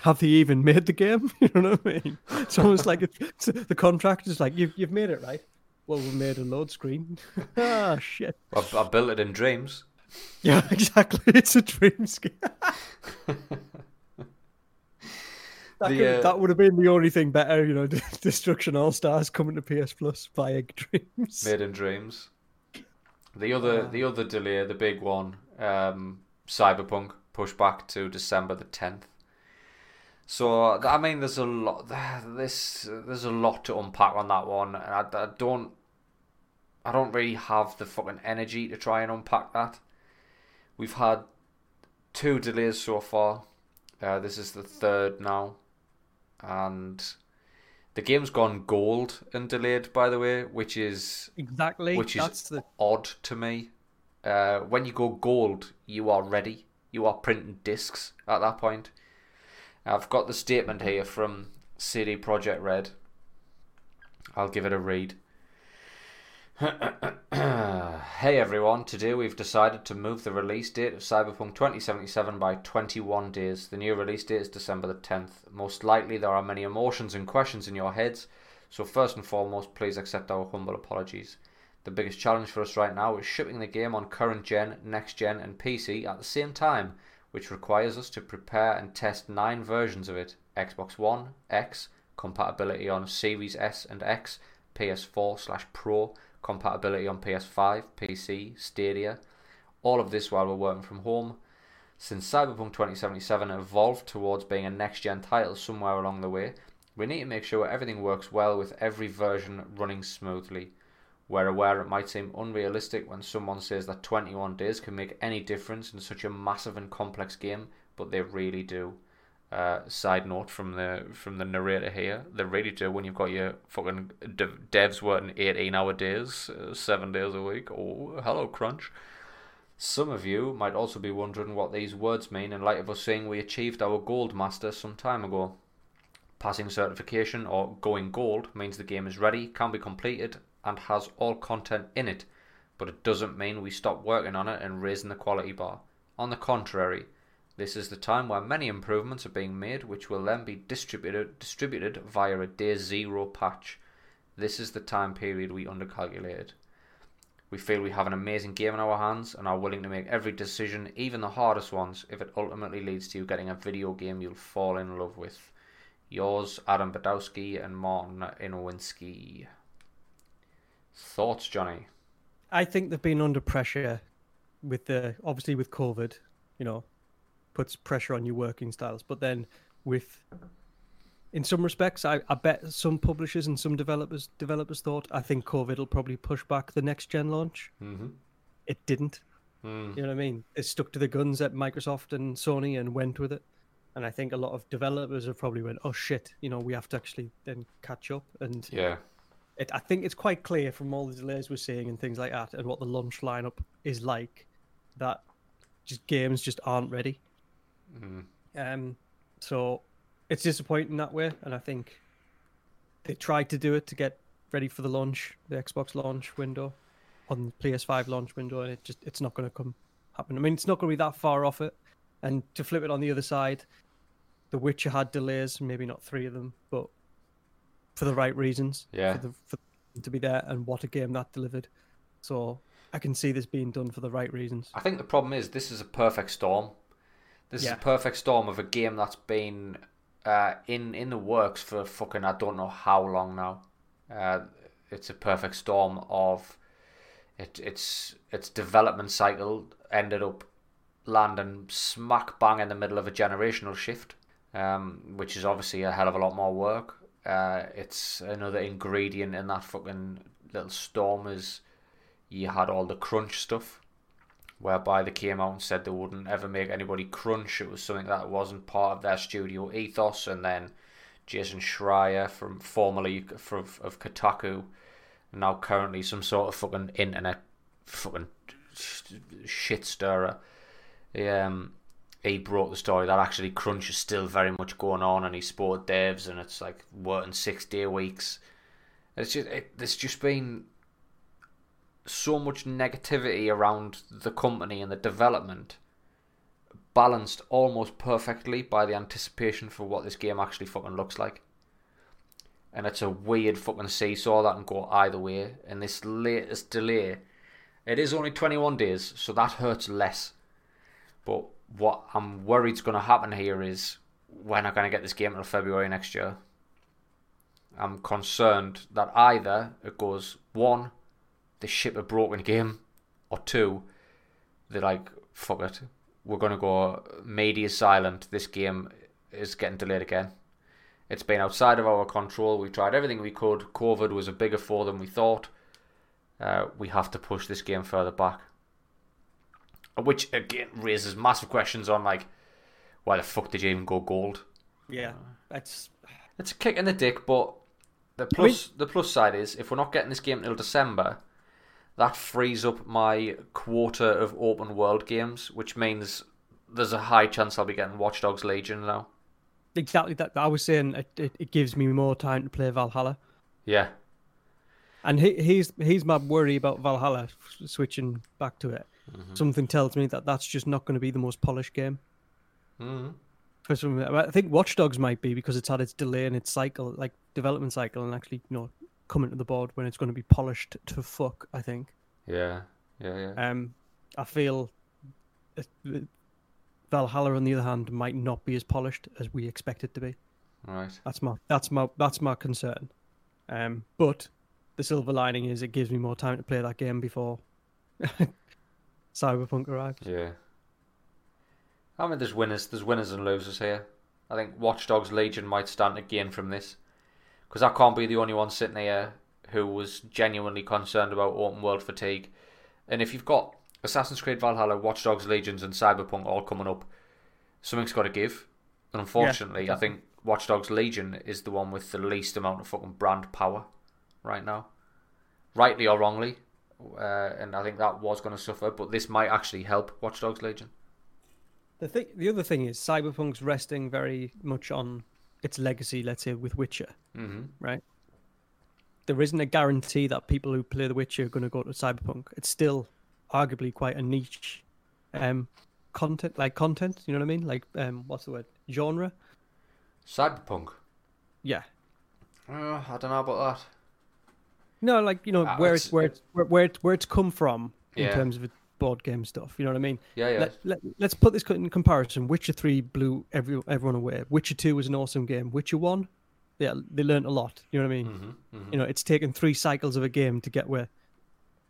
have they even made the game? You know what I mean? It's almost like it's, the contract is like you've you've made it right. Well, we made a load screen. ah, shit. I, I built it in dreams. Yeah, exactly. It's a dream screen. That, The, could, uh, that would have been the only thing better, you know. Destruction All Stars coming to PS Plus via Dreams. Made in dreams. The other, the other delay, the big one, um, Cyberpunk pushed back to December the tenth. So I mean, there's a lot. This there's a lot to unpack on that one, and I, I don't, I don't really have the fucking energy to try and unpack that. We've had two delays so far. Uh, this is the third now, and the game's gone gold and delayed. By the way, which is Exactly. Which is- That's the odd to me. Uh, when you go gold, you are ready. You are printing discs at that point. I've got the statement here from CD Projekt Red. I'll give it a read. hey everyone, today we've decided to move the release date of Cyberpunk 2077 by 21 days. The new release date is December the 10th. Most likely there are many emotions and questions in your heads, so first and foremost, please accept our humble apologies. The biggest challenge for us right now is shipping the game on current gen, next gen, and PC at the same time, which requires us to prepare and test nine versions of it Xbox One, X, compatibility on Series S and X, PS4 slash Pro, compatibility on PS5, PC, Stadia. All of this while we're working from home. Since Cyberpunk 2077 evolved towards being a next gen title somewhere along the way, we need to make sure everything works well with every version running smoothly. We're aware it might seem unrealistic when someone says that 21 days can make any difference in such a massive and complex game, but they really do. Uh, side note from the from the narrator here, they really do when you've got your fucking dev- devs working 18 hour days, uh, seven days a week. Oh, hello, crunch. Some of you might also be wondering what these words mean in light of us saying we achieved our gold master some time ago. Passing certification or going gold means the game is ready, can be completed, and has all content in it, but it doesn't mean we stop working on it and raising the quality bar. On the contrary, This is the time where many improvements are being made, which will then be distributed distributed via a day zero patch. This is the time period we undercalculated. We feel we have an amazing game in our hands and are willing to make every decision, even the hardest ones, if it ultimately leads to you getting a video game you'll fall in love with. Yours, Adam Badowski and Martin Inowinski. Thoughts, Johnny? I think they've been under pressure with the obviously with COVID, you know, puts pressure on your working styles. But then with in some respects, I, I bet some publishers and some developers developers thought I think COVID will probably push back the next gen launch. Mm-hmm. It didn't. Mm. You know what I mean? It stuck to the guns at Microsoft and Sony and went with it. And I think a lot of developers have probably went, "Oh shit!" You know, we have to actually then catch up. And Yeah. It, I think it's quite clear from all the delays we're seeing and things like that, and what the launch lineup is like, that just games just aren't ready. Mm. Um, so it's disappointing that way, and I think they tried to do it to get ready for the launch, the Xbox launch window, on the PS5 launch window, and it just it's not going to come happen. I mean, it's not going to be that far off it. And to flip it on the other side, The Witcher had delays, maybe not three of them, but for the right reasons. Yeah. For, the, for to be there, and what a game that delivered. So I can see this being done for the right reasons. I think the problem is this is a perfect storm. This is a perfect storm of a game that's been uh, in in the works for fucking I don't know how long now. Uh, it's a perfect storm of it. Its its development cycle ended up landing smack bang in the middle of a generational shift, um, which is obviously a hell of a lot more work. Uh, it's another ingredient in that fucking little storm is you had all the crunch stuff whereby they came out and said they wouldn't ever make anybody crunch. It was something that wasn't part of their studio ethos. And then Jason Schreier, from formerly from of Kotaku, now currently some sort of fucking internet fucking shit stirrer. Um, he brought the story that actually crunch is still very much going on, and he sport devs, and it's like working six day weeks. It's just it, it's just been so much negativity around the company and the development balanced almost perfectly by the anticipation for what this game actually fucking looks like. And it's a weird fucking seesaw that can go either way. And this latest delay, it is only 21 days, so that hurts less. But what I'm worried's going to happen here is we're not going to get this game until February next year. I'm concerned that either it goes one, they ship a broken game, or two, they're like, fuck it, we're gonna go media silent. This game is getting delayed again. It's been outside of our control. We tried everything we could. COVID was a bigger foe than we thought. Uh, we have to push this game further back, which again raises massive questions on like, why the fuck did you even go gold? Yeah, uh, that's It's a kick in the dick, but the plus the plus side is if we're not getting this game until December, that frees up my quarter of open world games, which means there's a high chance I'll be getting Watch Dogs Legion now. exactly that. I was saying it, it, it gives me more time to play Valhalla, Yeah, and he, he's he's my worry about Valhalla. Switching back to it, something tells me that that's just not going to be the most polished game. mm For some, I think Watch Dogs might be because it's had its delay in its cycle, like development cycle, and actually you know coming to the board when it's going to be polished to fuck. I think. yeah, yeah, yeah. Um, I feel Valhalla, on the other hand, might not be as polished as we expect it to be. Right. That's my that's my that's my concern. Um, but the silver lining is it gives me more time to play that game before Cyberpunk arrives. Yeah. I mean, there's winners, there's winners and losers here. I think Watch Dogs Legion might stand to gain from this, because I can't be the only one sitting here who was genuinely concerned about open world fatigue. And if you've got Assassin's Creed Valhalla, Watch Dogs Legions, and Cyberpunk all coming up, something's got to give. And unfortunately, I think Watch Dogs Legion is the one with the least amount of fucking brand power right now, rightly or wrongly. Uh, and I think that was going to suffer, but this might actually help Watch Dogs Legion. The thing, the other thing is Cyberpunk's resting very much on its legacy. Let's say with Witcher, Mm-hmm. right? There isn't a guarantee that people who play The Witcher are going to go to Cyberpunk. It's still arguably quite a niche um, content, like content. You know what I mean? Like um, what's the word? Genre. Cyberpunk. Yeah. Uh, I don't know about that. No, like you know Ah, where it's- it's where it's where, where it's where it's come from in terms of board game stuff. You know what I mean? Yeah, yeah. Let, let, let's put this in comparison. Witcher three blew every, everyone away. Witcher two was an awesome game. Witcher one, yeah, they learned a lot. You know what I mean? hmm hmm You know, it's taken three cycles of a game to get where,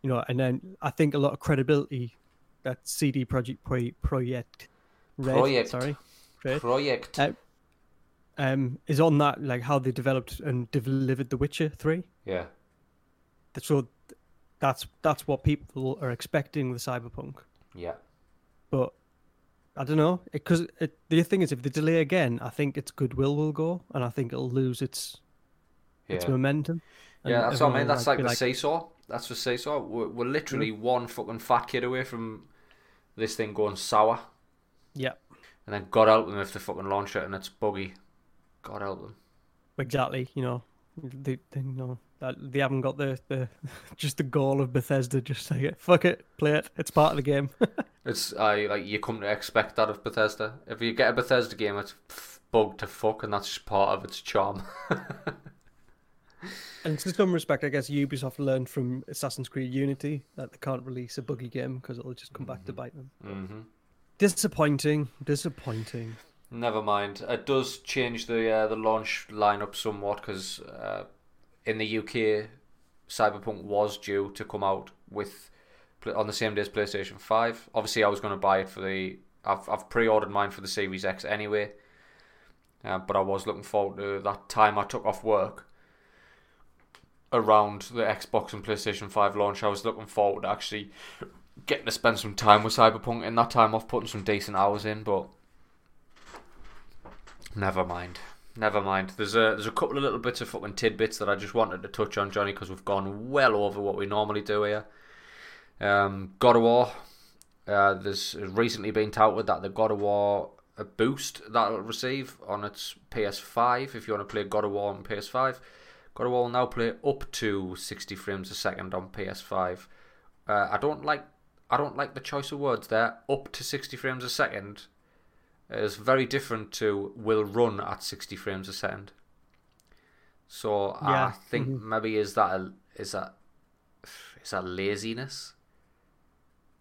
you know, and then I think a lot of credibility that CD Projekt Pro- Project Red, Project. sorry, Red, Project. Uh, um, is on that like how they developed and delivered The Witcher three. yeah. So that's that's what people are expecting with Cyberpunk. Yeah. But I don't know because it, the thing is, if they delay again, I think its goodwill will go, and I think it'll lose its its momentum. Yeah, that's what I mean. That's like be the seesaw. That's the seesaw. We're, we're literally mm. one fucking fat kid away from this thing going sour. yeah, And then God help them if they fucking launch it and it's buggy. God help them. exactly. You know, they, they you know that they haven't got the, the just the goal of Bethesda. Just like fuck it, play it. It's part of the game. It's I like you come to expect that of Bethesda. If you get a Bethesda game, it's bugged to fuck, and that's just part of its charm. and to some respect, I guess Ubisoft learned from Assassin's Creed Unity that they can't release a buggy game because it'll just come back to bite them. hmm Disappointing. Disappointing. Never mind. It does change the uh, the launch lineup somewhat because uh, in the UK, Cyberpunk was due to come out with on the same day as PlayStation Five. Obviously, I was going to buy it for the. I've I've pre-ordered mine for the Series X anyway. Uh, but I was looking forward to that time I took off work around the Xbox and PlayStation 5 launch. I was looking forward to actually getting to spend some time with Cyberpunk in that time off, putting some decent hours in, but never mind. Never mind. There's a there's a couple of little bits of fucking tidbits that I just wanted to touch on, Johnny, because we've gone well over what we normally do here. Um, God of War. Uh, there's recently been touted that the God of War a boost that it'll receive on its PS5 if you want to play God of War on PS5. God of War will now play up to 60 frames a second on PS5. Uh, I don't like I don't like the choice of words there. Up to 60 frames a second is very different to will run at 60 frames a second. So I Yeah, think mhm. maybe is that a, is that is that laziness?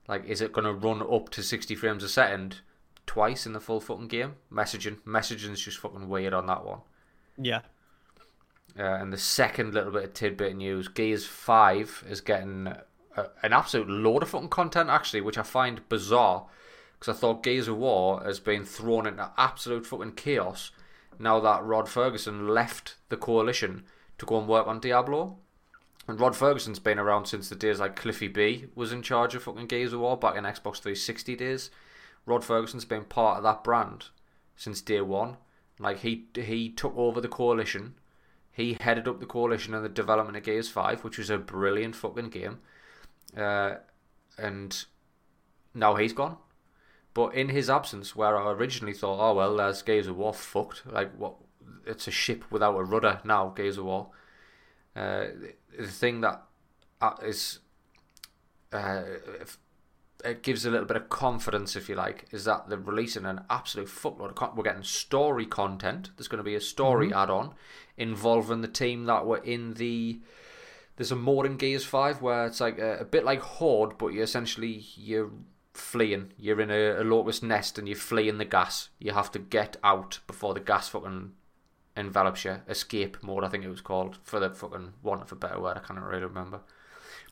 Like, is it going to run up to 60 frames a second twice in the full fucking game? Messaging, messaging's just fucking weird on that one. Yeah. Uh, and the second little bit of tidbit of news, Gears 5 is getting a, an absolute load of fucking content, actually, which I find bizarre. Because I thought Gears of War has been thrown into absolute fucking chaos now that Rod Fergusson left the coalition to go and work on Diablo. And Rod Fergusson's been around since the days like Cliffy B was in charge of fucking Gears of War back in Xbox 360 days. Rod Fergusson's been part of that brand since day one. Like he he took over the coalition. He headed up the coalition and the development of Gears 5, which was a brilliant fucking game. Uh, and now he's gone. But in his absence, where I originally thought, oh well, there's Gears of War fucked. Like what? It's a ship without a rudder now. Gears of War. Uh, the thing that uh, is uh, it gives a little bit of confidence, if you like, is that they're releasing an absolute fuckload of con- We're getting story content. There's going to be a story add-on involving the team that were in the. There's a mode in Gears Five where it's like a, a bit like Horde, but you essentially you're fleeing. You're in a, a locust nest and you're fleeing the gas. You have to get out before the gas fucking envelops you. Escape mode, I think it was called, for the fucking want of a better word. I can't really remember.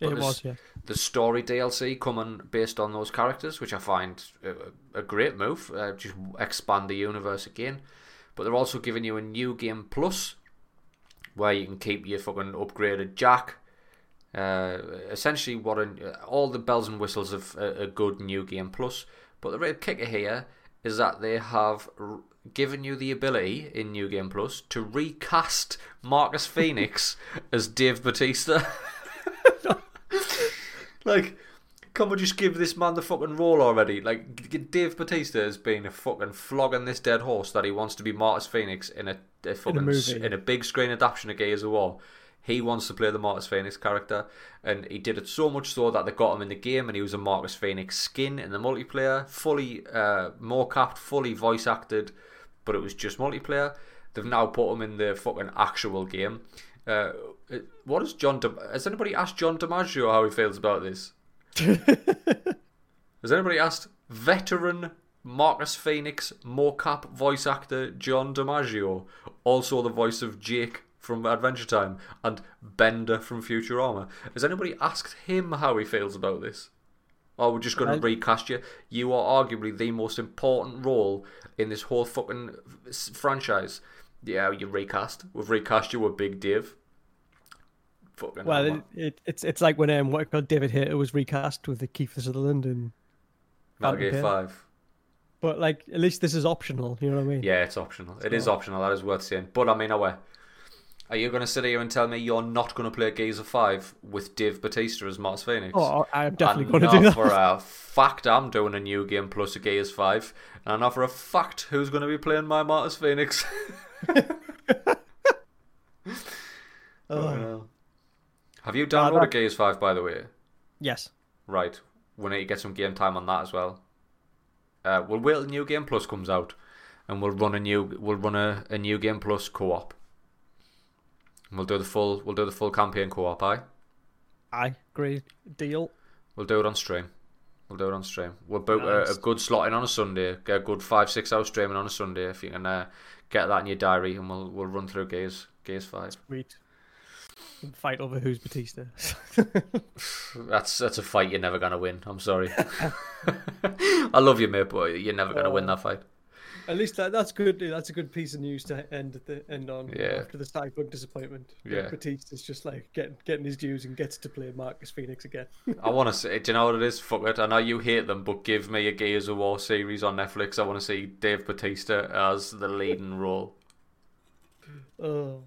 But it was, yeah. the story DLC coming based on those characters, which I find a, a great move. Uh, just expand the universe again. But they're also giving you a new game plus, where you can keep your fucking upgraded jack. Uh, essentially, what an, all the bells and whistles of a, a good new game plus. But the real kicker here is that they have r- given you the ability in New Game Plus to recast Marcus Phoenix as Dave Batista. like, can we just give this man the fucking role already? Like, G- Dave Batista has been a fucking flogging this dead horse that he wants to be Marcus Phoenix in a, a fucking s- movie. in a big screen adaptation of Gears of War. He wants to play the Marcus Phoenix character, and he did it so much so that they got him in the game, and he was a Marcus Phoenix skin in the multiplayer, fully uh, capped, fully voice acted, but it was just multiplayer. They've now put him in the fucking actual game. Uh, what is John? Has anybody asked John DiMaggio how he feels about this? Has anybody asked veteran Marcus Phoenix mocap voice actor John DiMaggio, also the voice of Jake from Adventure Time and Bender from Futurama? Has anybody asked him how he feels about this? Or we're just going to recast you. You are arguably the most important role in this whole fucking franchise. Yeah, you recast. We've recast you with Big Dave. Fucking well, it, it, it's it's like when um, what called David Hayter was recast with the Kiefer Sutherland and Metal Gear Five. But like, at least this is optional. You know what I mean? Yeah, it's optional. It so. is optional. That is worth saying. But I mean, away. Are you going to sit here and tell me you're not going to play Gears of Five with Dave Batista as Marcus Phoenix? Oh, I'm definitely going to do that. for a fact, I'm doing a new game plus a Gears Five, and I know for a fact who's going to be playing my Marcus Phoenix. oh. Have you downloaded uh, that... Gears Five, by the way? Yes. Right. We need to get some game time on that as well. Uh, we'll wait till New Game Plus comes out, and we'll run a new we'll run a, a New Game Plus co-op. We'll do the full we'll do the full campaign co-op. Aye. Aye, great deal. We'll do it on stream. We'll do it on stream. We'll book nice. a, a, good slot in on a Sunday. Get a good five six hour streaming on a Sunday if you can uh, get that in your diary, and we'll we'll run through Gears Gears Five. Sweet. Fight over who's Batista. that's that's a fight you're never gonna win. I'm sorry. I love you, mate, but you're never gonna uh, win that fight. At least that, that's good. That's a good piece of news to end the end on. Yeah. After the Cyberpunk disappointment, yeah. Batista's just like getting getting his dues and gets to play Marcus Phoenix again. I want to see. do you know what it is? Fuck it. I know you hate them, but give me a Gears of War series on Netflix. I want to see Dave Batista as the leading role. Oh.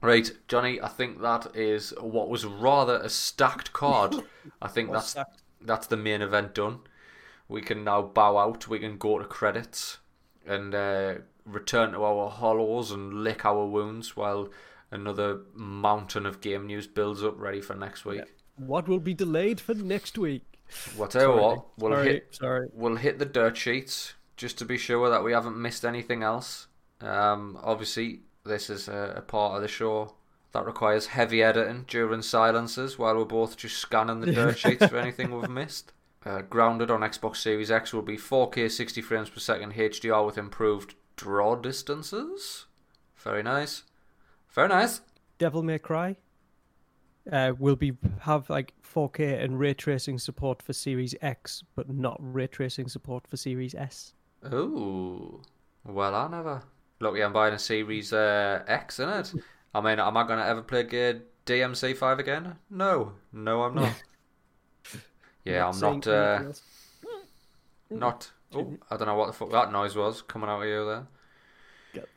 Right, Johnny, I think that is what was rather a stacked card. I think that's stacked? that's the main event done. We can now bow out. We can go to credits and uh, return to our hollows and lick our wounds while another mountain of game news builds up ready for next week. Yeah. What will be delayed for next week? Whatever. What, we'll sorry, hit. Sorry. We'll hit the dirt sheets just to be sure that we haven't missed anything else. Um, obviously, this is a, a part of the show that requires heavy editing during silences while we're both just scanning the dirt sheets for anything we've missed. Uh, grounded on Xbox Series X will be 4K 60 frames per second HDR with improved draw distances. Very nice. Very nice. Devil May Cry uh, will be have like 4K and ray tracing support for Series X, but not ray tracing support for Series S. Oh, well, I never Look, yeah, I'm buying a Series uh, X, isn't it? I mean, am I going to ever play Gear DMC5 again? No. No, I'm not. yeah, I'm not. Uh, not. Oh, I don't know what the fuck that noise was coming out of you there.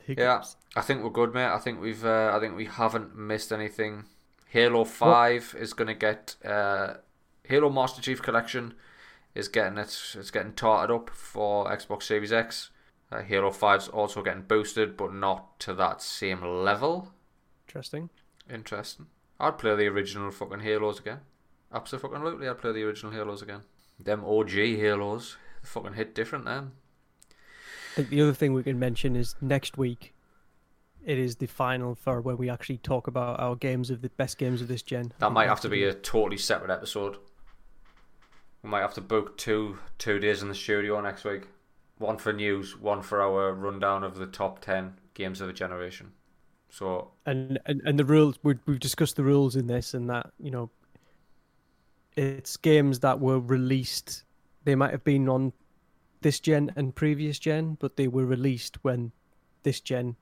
Yeah, I think we're good, mate. I think we've. Uh, I think we haven't missed anything. Halo Five what? is going to get. Uh, Halo Master Chief Collection is getting it. It's getting tarted up for Xbox Series X. Uh, Halo 5's also getting boosted, but not to that same level. Interesting. Interesting. I'd play the original fucking Halos again. Absolutely, I'd play the original Halos again. Them OG Halos, fucking hit different then. I think the other thing we can mention is next week. It is the final for when we actually talk about our games of the best games of this gen. That might have to be a totally separate episode. We might have to book two two days in the studio next week. One for news, one for our rundown of the top ten games of a generation. So and and, and the rules we we've discussed the rules in this and that you know it's games that were released. They might have been on this gen and previous gen, but they were released when this gen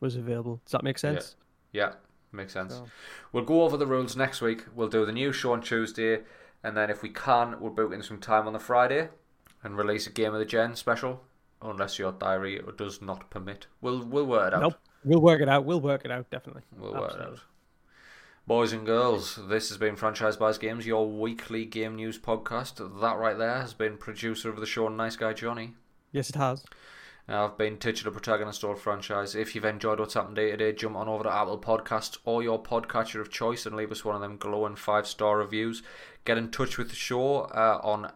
was available. Does that make sense? Yeah, yeah makes sense. So. We'll go over the rules next week. We'll do the new show on Tuesday, and then if we can, we'll book in some time on the Friday and release a game of the gen special, unless your diary does not permit. We'll we'll work it out. Nope. We'll work it out. We'll work it out definitely. We'll Absolutely. work it out. Boys and girls, this has been Franchise Buys Games, your weekly game news podcast. That right there has been producer of the show, Nice Guy Johnny. Yes, it has. I've been Titular Protagonist Old Franchise. If you've enjoyed what's happened day to day, jump on over to Apple Podcasts or your podcatcher of choice and leave us one of them glowing five star reviews. Get in touch with the show uh, on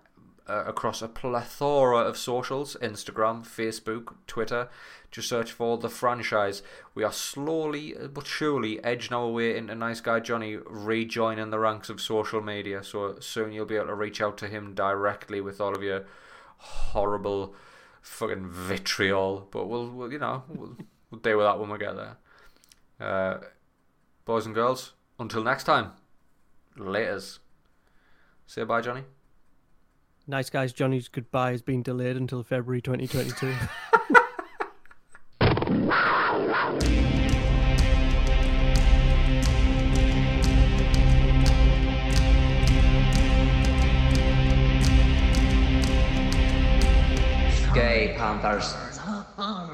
uh, across a plethora of socials Instagram, Facebook, Twitter. Just search for the franchise. We are slowly but surely edging our way into Nice Guy Johnny rejoining the ranks of social media. So soon you'll be able to reach out to him directly with all of your horrible fucking vitriol. But we'll, we'll you know, we'll, we'll deal with that when we get there. Uh, boys and girls, until next time, laters. Say bye, Johnny. Nice guys, Johnny's goodbye has been delayed until February 2022. Gay Panthers.